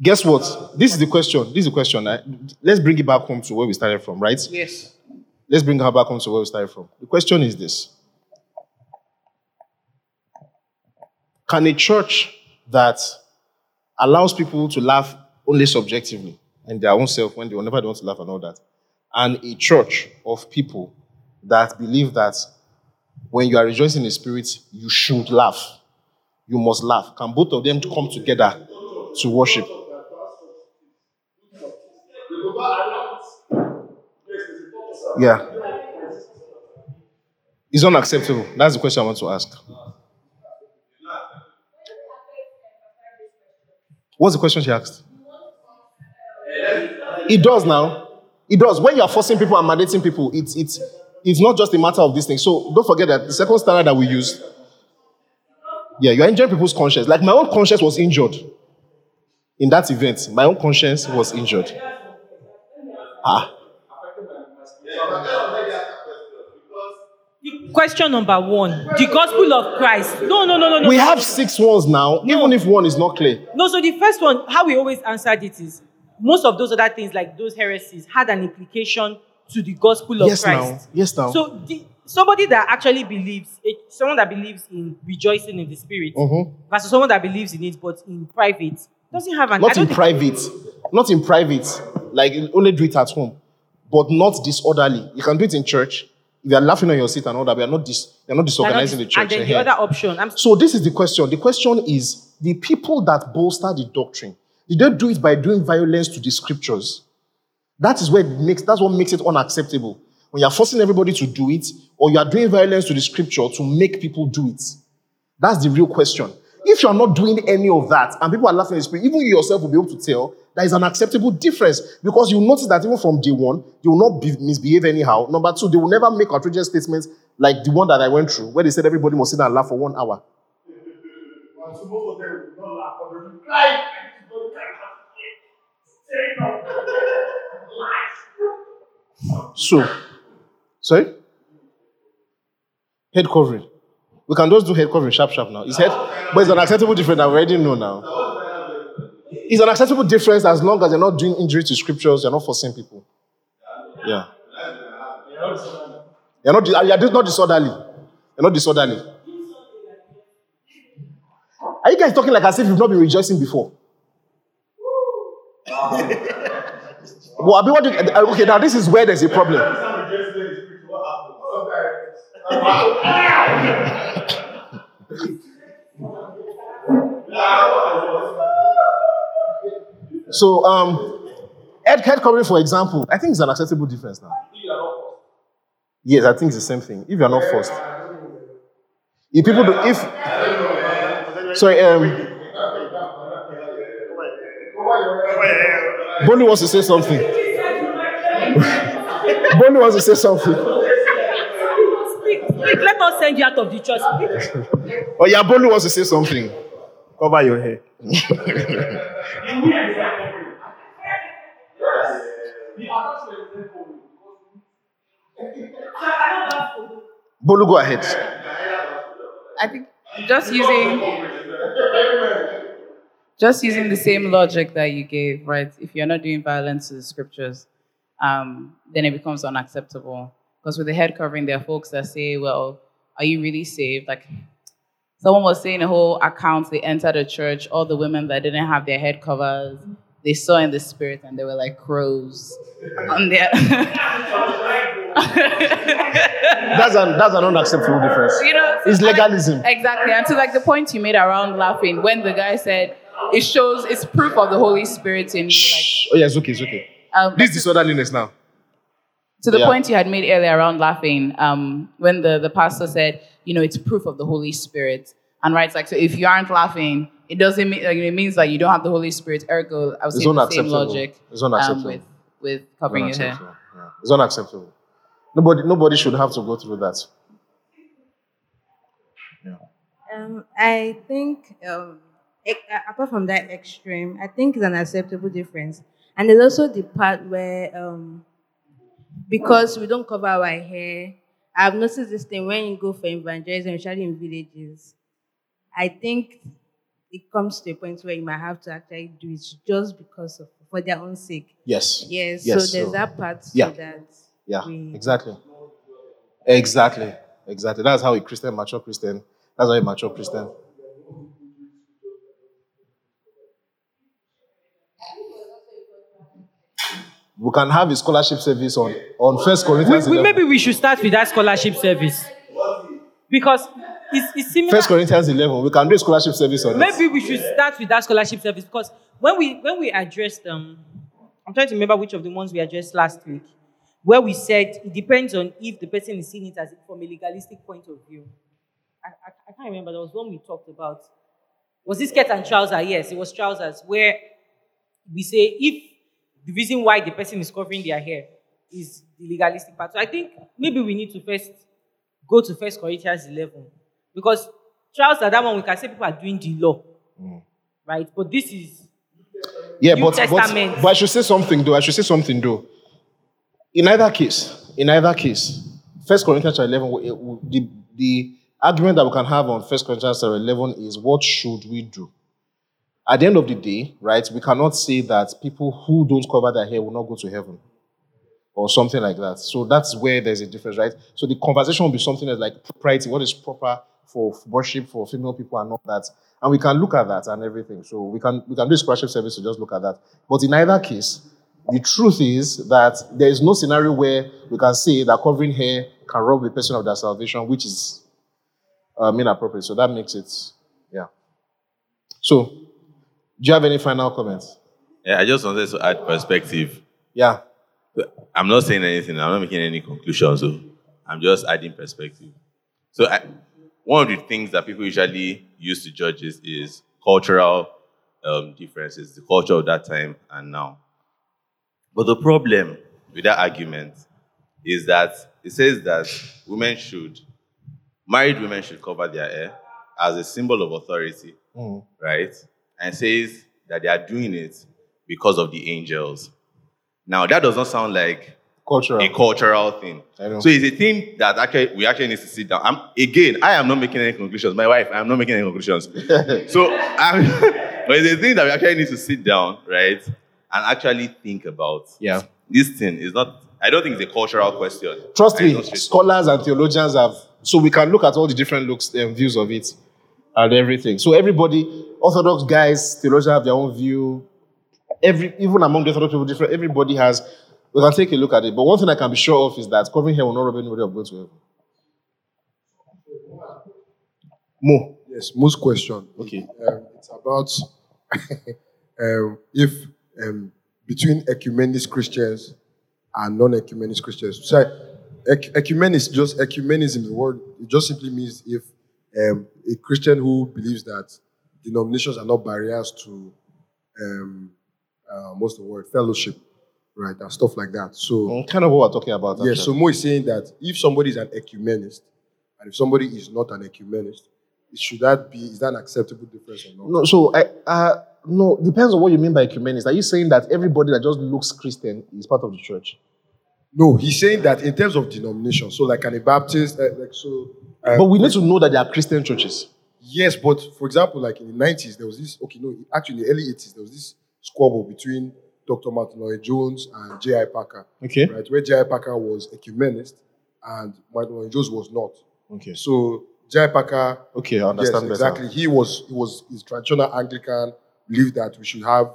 Guess what? This is the question. This is the question. eh? Let's bring it back home to where we started from, right? Yes. Let's bring her back home to where we started from. The question is this Can a church that allows people to laugh only subjectively and their own self when they whenever they want to laugh and all that, and a church of people that believe that when you are rejoicing in the spirit, you should laugh, you must laugh. Can both of them come together to worship? Yeah. It's unacceptable. That's the question I want to ask. What's the question she asked? It does now. It does. When you are forcing people and mandating people, it's it's it's not just a matter of this thing. So don't forget that the second standard that we used. Yeah, you're injuring people's conscience. Like my own conscience was injured in that event. My own conscience was injured. Ah. Question number one: the gospel of Christ. No, no, no, no, no. We have six ones now, even if one is not clear. No, so the first one, how we always answered it is most of those other things, like those heresies, had an implication to the gospel of Yes, now. Yes, now. So the, somebody that actually believes, eh, someone that believes in rejoicing in the spirit, Mhm. versus someone that believes in it but in private, doesn't have an. Not in private. Not in private. Like only do it at home. But not disorderly. You can do it in church. If you're laughing on your seat and all that, but you're not dis- you're not they're not disorganizing the church. And then the eh, eh. other option, I'm So this is the question. The question is the people that bolster the doctrine, they do it by doing violence to the scriptures? That is where it makes that's what makes it unacceptable. When you're forcing everybody to do it, or you are doing violence to the scripture to make people do it. That's the real question. If you're not doing any of that and people are laughing in the spirit, even you yourself will be able to tell there is an acceptable difference because you notice that even from day one, they will not be, misbehave anyhow. Number two, they will never make outrageous statements Like the one that I went through, where they said everybody must sit and laugh for one hour. So, sorry? Head covering. We can just do head covering sharp, sharp now. It's head, but it's an acceptable difference. I already know now. It's an acceptable difference as long as you're not doing injury to scriptures, you're not forcing people. Yeah. You're not, you're not disorderly. You're not disorderly. Are you guys talking like as if you've not been rejoicing before? Well, I mean, what do you, okay, now this is where there's a problem. So, um, head, head covering, for example, I think it's an acceptable difference now. Yes, I think it's the same thing. If you're not forced. If people do, if, sorry, um, Bonnie wants to say something. Bonnie wants to say something. Speak, speak. Let us send you out of the church. Oh, yeah, Bonnie wants to say something. Cover your hair. Bolu, go ahead. I think just using just using the same logic that you gave, right? If you're not doing violence to the scriptures, um, then it becomes unacceptable. Because with the head covering, there are folks that say, "Well, are you really saved?" Like someone was saying, a whole account they entered a church, all the women that didn't have their head covers, they saw in the spirit, and they were like crows on their. (laughs) That's an that's an unacceptable difference. you know, It's legalism. exactly. And to like the point you made around laughing, when the guy said it shows it's proof of the Holy Spirit in you. Like Oh, yeah, it's okay, it's okay. um, This disorderliness now. to the Yeah. point you had made earlier around laughing, um, when the, the pastor said, you know, it's proof of the Holy Spirit. And right, it's like, so if you aren't laughing, it doesn't mean, like, it means that you don't have the Holy Spirit. Ergo, I was It's saying the same logic It's unacceptable. um, unacceptable. with, with covering your hair. Yeah. It's unacceptable. Nobody nobody should have to go through that. Yeah. Um, I think, um, a- apart from that extreme, I think it's an acceptable difference. And there's also the part where, um, because we don't cover our hair, I've noticed this thing when you go for evangelism, especially in villages. I think it comes to a point where you might have to actually do it just because of for their own sake. Yes. Yes. Yes, so there's so- that part to yeah. that. Yeah, exactly. Exactly. Exactly. That's how a Christian, mature Christian, that's how a mature Christian. We can have a scholarship service on, on First We, Corinthians we, 11. maybe we should start with that scholarship service. Because it's, it's similar. First Corinthians 11. We can do a scholarship service on it. Maybe we should start with that scholarship service because when we when we addressed um, I'm trying to remember which of the ones we addressed last week, where we said it depends on if the person is seeing it as from a legalistic point of view. I, I, I can't remember. There was one we talked about. Was this skirt and trouser? Yes, it was trousers. Where we say if the reason why the person is covering their hair is the legalistic part. So I think maybe we need to first go to First Corinthians 11 because trials are that one we can say people are doing the law, mm. right? But this is Yeah, New but, but Testament. but I should say something though. I should say something though. In either case, in either case, First Corinthians eleven, w- w- the the argument that we can have on First Corinthians eleven is what should we do? At the end of the day, right, we cannot say that people who don't cover their hair will not go to heaven or something like that. So that's where there's a difference, right? So the conversation will be something that's like propriety, what is proper for worship for female people and all that. And we can look at that and everything. So we can we can do a scholarship service to just look at that. But in either case, the truth is that there is no scenario where we can say that covering hair can rob a person of their salvation, which is um, inappropriate. So that makes it, yeah. So, do you have any final comments? Yeah, I just wanted to add perspective. Yeah. I'm not saying anything. I'm not making any conclusions. So I'm just adding perspective. So I, one of the things that people usually use to judge is, is cultural um, differences, the culture of that time and now. But the problem with that argument is that it says that women should married women should cover their hair as a symbol of authority, Mm. right? And says that they are doing it because of the angels. Now, that does not sound like Cultural. a cultural thing. So it's a thing that actually we actually need to sit down. I'm, again, I am not making any conclusions. My wife, I am not making any conclusions. (laughs) so, I'm, (laughs) but it's a thing that we actually need to sit down, right, and actually think about. Yeah. This thing is not. I don't think it's a cultural question. Trust Right? me, scholars and theologians have, so we can look at all the different looks and views of it and everything. So everybody, Orthodox guys, theologians have their own view. Every even among the Orthodox people, different. Everybody has. We can take a look at it. But one thing I can be sure of is that covering hair will not rob anybody of going to heaven. Mo. Yes, most question. Okay. Um, it's about (laughs) um, if um, between ecumenist Christians and non-ecumenist Christians. So, ec- ecumenist just ecumenism. The word it just simply means if um, a Christian who believes that denominations are not barriers to um, uh, what's the word fellowship, right, and stuff like that. So Mm, kind of what we're talking about. Yes, so. Mo is saying that if somebody is an ecumenist and if somebody is not an ecumenist, should that be is that an acceptable difference or not? No, so I uh, no depends on what you mean by ecumenist. Are you saying that everybody that just looks Christian is part of the church? No, he's saying that in terms of denomination, so like an Baptist, uh, like so. uh, but we need to know that there are Christian churches. Yes, but for example, like in the nineties, there was this. Okay, no, actually in the early eighties, there was this squabble between Dr. Martyn Lloyd-Jones and J.I. Packer. Okay. Right, where J.I. Packer was ecumenist and Martyn Lloyd-Jones was not. Okay. So J.I. Packer. Okay, I understand Yes, better. exactly. He was he was his traditional Anglican believed that we should have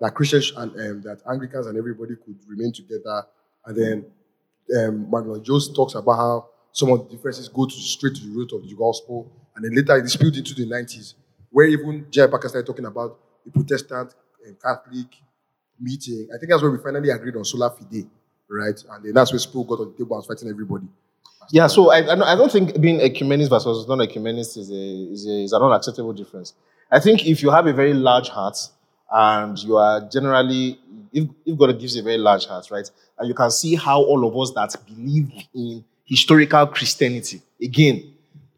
that Christians and um, that Anglicans and everybody could remain together. And then um, Martyn Jones talks about how some of the differences go to straight to the root of the gospel. And then later it spilled into the 90s, where even J.I. Packer started talking about the Protestant and Catholic meeting. I think that's where we finally agreed on sola fide, right? And then that's where Sproul got on the table and was fighting everybody. Yeah, so I, I don't think being ecumenist versus non-ecumenist is a, is a is an unacceptable difference. I think if you have a very large heart and you are generally, if, if God gives you a very large heart, right, and you can see how all of us that believe in historical Christianity, again,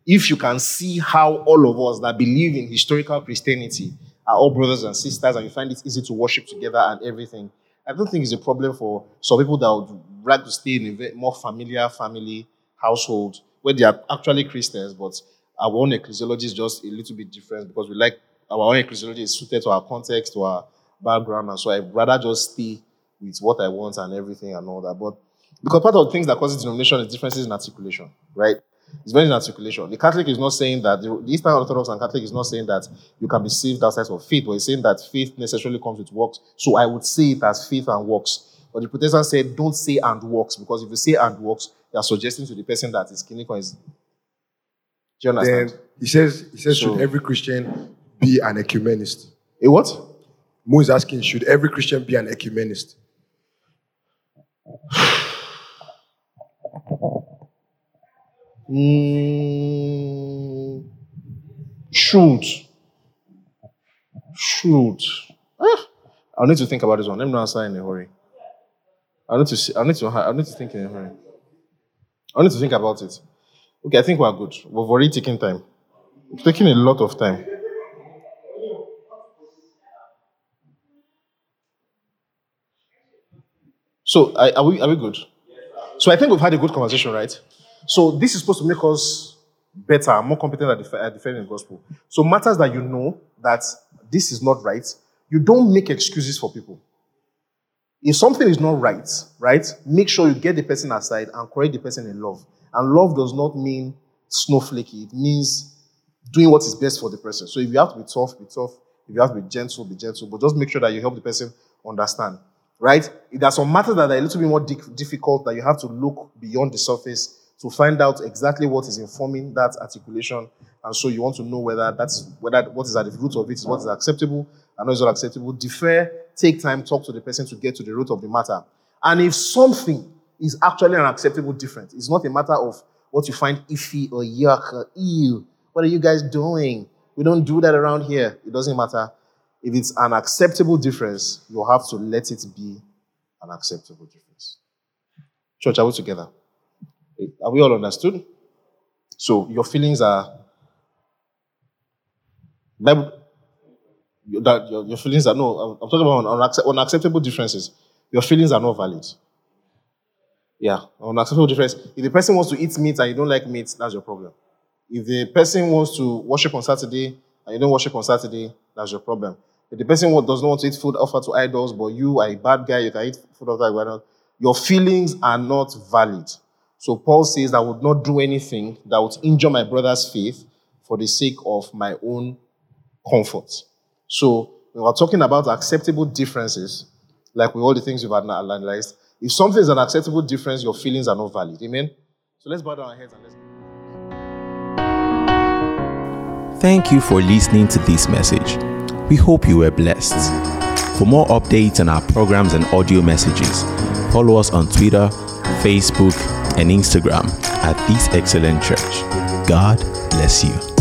if you can see how all of us that believe in historical Christianity are all brothers and sisters, and you find it easy to worship together and everything, I don't think it's a problem for some people that would like to stay in a more familiar family household where they are actually Christians, but our own ecclesiology is just a little bit different because we like our own ecclesiology is suited to our context, to our background, and so I'd rather just stay with what I want and everything and all that. But because part of the things that causes denomination is differences in articulation, right? It's very in articulation. The Catholic is not saying that the Eastern Orthodox and Catholic is not saying that you can be saved outside of faith, but it's saying that faith necessarily comes with works. So I would say it as faith and works. But the Protestant said, don't say and works, because if you say and works, you are suggesting to the person that is clinical is. Do you understand? Then he says, he says, So- should every Christian be an ecumenist? A what? Mo is asking, should every Christian be an ecumenist? Mm, shoot. Shoot. Ah, I'll need to think about this one. Let me not answer in a hurry. I need to see, I need to I need to think in a hurry. I need to think about it. Okay, I think we're good. We've already taken time. It's taking a lot of time. So are, we are we good? So I think we've had a good conversation, right? So this is supposed to make us better, more competent at, def- at defending the gospel. So matters that you know that this is not right, you don't make excuses for people. If something is not right, right, make sure you get the person aside and correct the person in love. And love does not mean snowflakey. It means doing what is best for the person. So if you have to be tough, be tough. If you have to be gentle, be gentle. But just make sure that you help the person understand. Right? There are some matters that are a little bit more di- difficult that you have to look beyond the surface to find out exactly what is informing that articulation. And so you want to know whether that's whether what is at the root of it is what is acceptable and what is not acceptable. Defer, take time, talk to the person to get to the root of the matter. And if something is actually an acceptable difference, it's not a matter of what you find iffy or yuck or ew. What are you guys doing? We don't do that around here. It doesn't matter. If it's an acceptable difference, you have to let it be an acceptable difference. Church, are we together? Are we all understood? So your feelings are that your, your feelings are no. I'm, talking about unaccept, unacceptable differences. Your feelings are not valid. Yeah, unacceptable difference. If the person wants to eat meat and you don't like meat, that's your problem. If the person wants to worship on Saturday and you don't worship on Saturday, that's your problem. If the person does not want to eat food offered to idols, but you are a bad guy, you can eat food offered to idols, your feelings are not valid. So Paul says, I would not do anything that would injure my brother's faith for the sake of my own comfort. So when we're talking about acceptable differences, like with all the things we've analyzed, if something is an acceptable difference, your feelings are not valid. Amen? So let's bow down our heads and let's. Thank you for listening to this message. We hope you were blessed. For more updates on our programs and audio messages, follow us on Twitter, Facebook, and Instagram at This Excellent Church. God bless you.